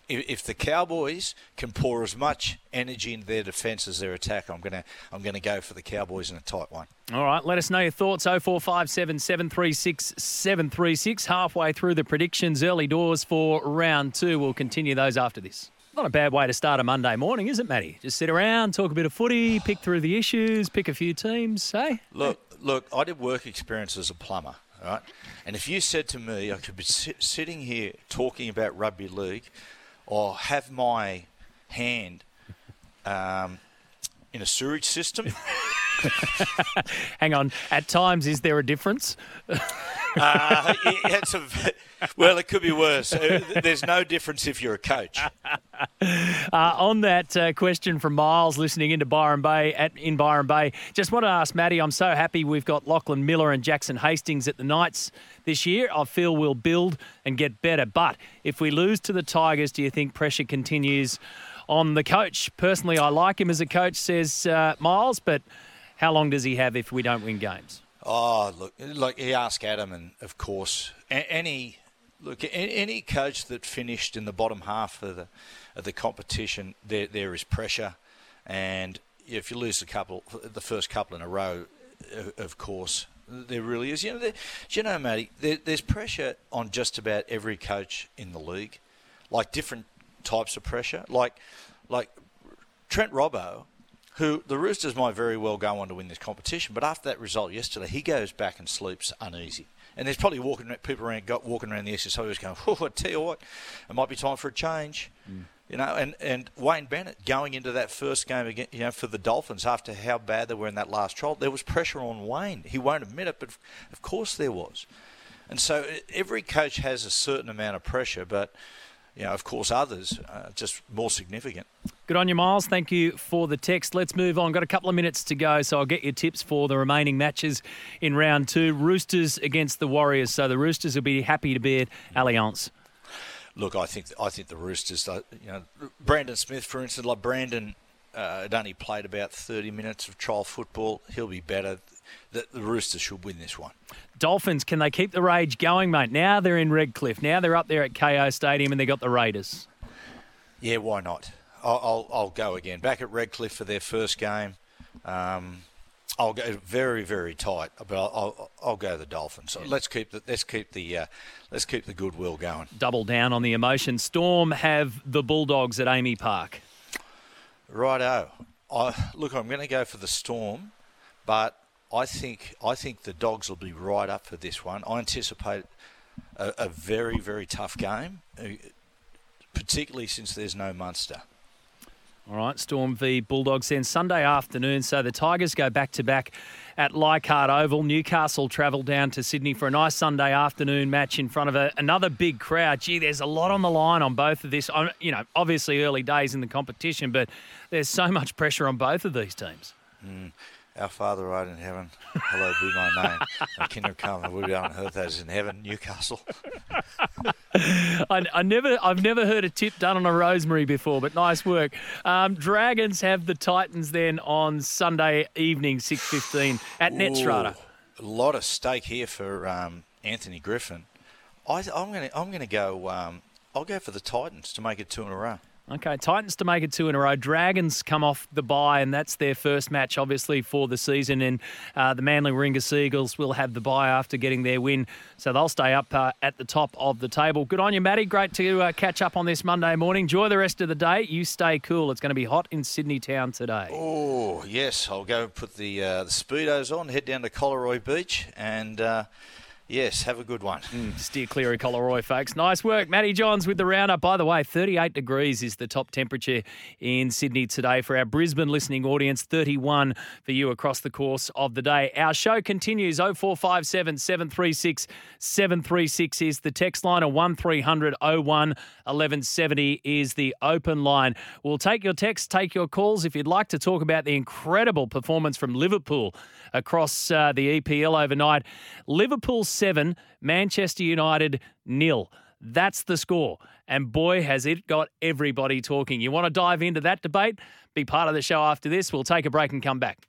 if, the Cowboys can pour as much energy into their defence as their attack, I'm going to I'm to go for the Cowboys in a tight one. All right, let us know your thoughts. 0457 736 736. Halfway through the predictions, early doors for round two. We'll continue those after this. Not a bad way to start a Monday morning, is it, Matty? Just sit around, talk a bit of footy, pick through the issues, pick a few teams, hey? Look, look, I did work experience as a plumber, Right? And if you said to me I could be sitting here talking about rugby league or have my hand um, in a sewage system, (laughs) (laughs) Hang on. At times, is there a difference? uh, it- it's a, well, it could be worse. Uh, There's no difference if you're a coach. (laughs) Uh, on that uh, question from Miles, listening into Byron Bay at in Byron Bay, just want to ask Matty. I'm so happy we've got Lachlan Miller and Jackson Hastings at the Knights this year. I feel we'll build and get better. But if we lose to the Tigers, do you think pressure continues on the coach? Personally, I like him as a coach, says uh, Miles. But how long does he have if we don't win games? Oh, look, like he asked Adam, and of course, any look, any coach that finished in the bottom half of the of the competition, there there is pressure, and if you lose a couple, the first couple in a row, of course, there really is. You know, there, you know, Matty, there, there's pressure on just about every coach in the league, like different types of pressure, like like Trent Robbo, who the Roosters might very well go on to win this competition, but after that result yesterday, he goes back and sleeps uneasy. And there's probably walking people around, got walking around the SSO who's going, oh, I tell you what, it might be time for a change. Mm. You know, and, and Wayne Bennett going into that first game again, you know, for the Dolphins after how bad they were in that last trial, there was pressure on Wayne. He won't admit it, but of course there was. And so every coach has a certain amount of pressure, but you know, of course, others are just more significant. Good on you, Miles. Thank you for the text. Let's move on. Got a couple of minutes to go, so I'll get your tips for the remaining matches in round two. Roosters against the Warriors. So the Roosters will be happy to be at Allianz. Look, I think I think the Roosters. You know, Brandon Smith, for instance, like Brandon uh, had only played about 30 minutes of trial football. He'll be better. The, the, Roosters should win this one. Dolphins, can they keep the rage going, mate? Now they're in Redcliffe. Now they're up there at Kayo Stadium and they got the Raiders. Yeah, why not? I'll, I'll, I'll go again. Back at Redcliffe for their first game. Um, I'll go very, very tight, but I'll, I'll, I'll go the Dolphins. So let's keep the let's keep the uh, let's keep the goodwill going. Double down on the emotion. Storm have the Bulldogs at AAMI Park. Righto. I, look, I'm going to go for the Storm, but I think I think the Dogs will be right up for this one. I anticipate a, a very very tough game, uh, particularly since there's no Munster. All right, Storm v Bulldogs then Sunday afternoon. So the Tigers go back to back at Leichhardt Oval. Newcastle travel down to Sydney for a nice Sunday afternoon match in front of a, another big crowd. Gee, there's a lot on the line on both of this. You know, obviously early days in the competition, but there's so much pressure on both of these teams. Mm. Our Father art in heaven, hallowed be my name. Thy kingdom come, and will be on earth as in heaven. Newcastle. (laughs) I, I, never, I've never heard a tip done on a rosemary before, but nice work. Um, Dragons have the Titans then on Sunday evening, six fifteen at Netstrata. A lot of stake here for um, Anthony Griffin. I, am going to, I'm going to go. Um, I'll go for the Titans to make it two in a row. Okay, Titans to make it two in a row. Dragons come off the bye, and that's their first match, obviously, for the season. And uh, the Manly Warringah Seagulls will have the bye after getting their win, so they'll stay up uh, at the top of the table. Good on you, Matty. Great to uh, catch up on this Monday morning. Enjoy the rest of the day. You stay cool. It's going to be hot in Sydney town today. Oh yes, I'll go put the uh, the speedos on, head down to Collaroy Beach, and uh, Yes, have a good one. Mm, steer clear of Collaroy, folks. Nice work. Matty Johns with the roundup. By the way, 38 degrees is the top temperature in Sydney today for our Brisbane listening audience, 31 for you across the course of the day. Our show continues 0457 736 736 is the text line, or 1300 01 1170 is the open line. We'll take your texts, take your calls if you'd like to talk about the incredible performance from Liverpool across uh, the EPL overnight. Liverpool seven, Manchester United nil. That's the score. And boy, has it got everybody talking. You want to dive into that debate? Be part of the show after this. We'll take a break and come back.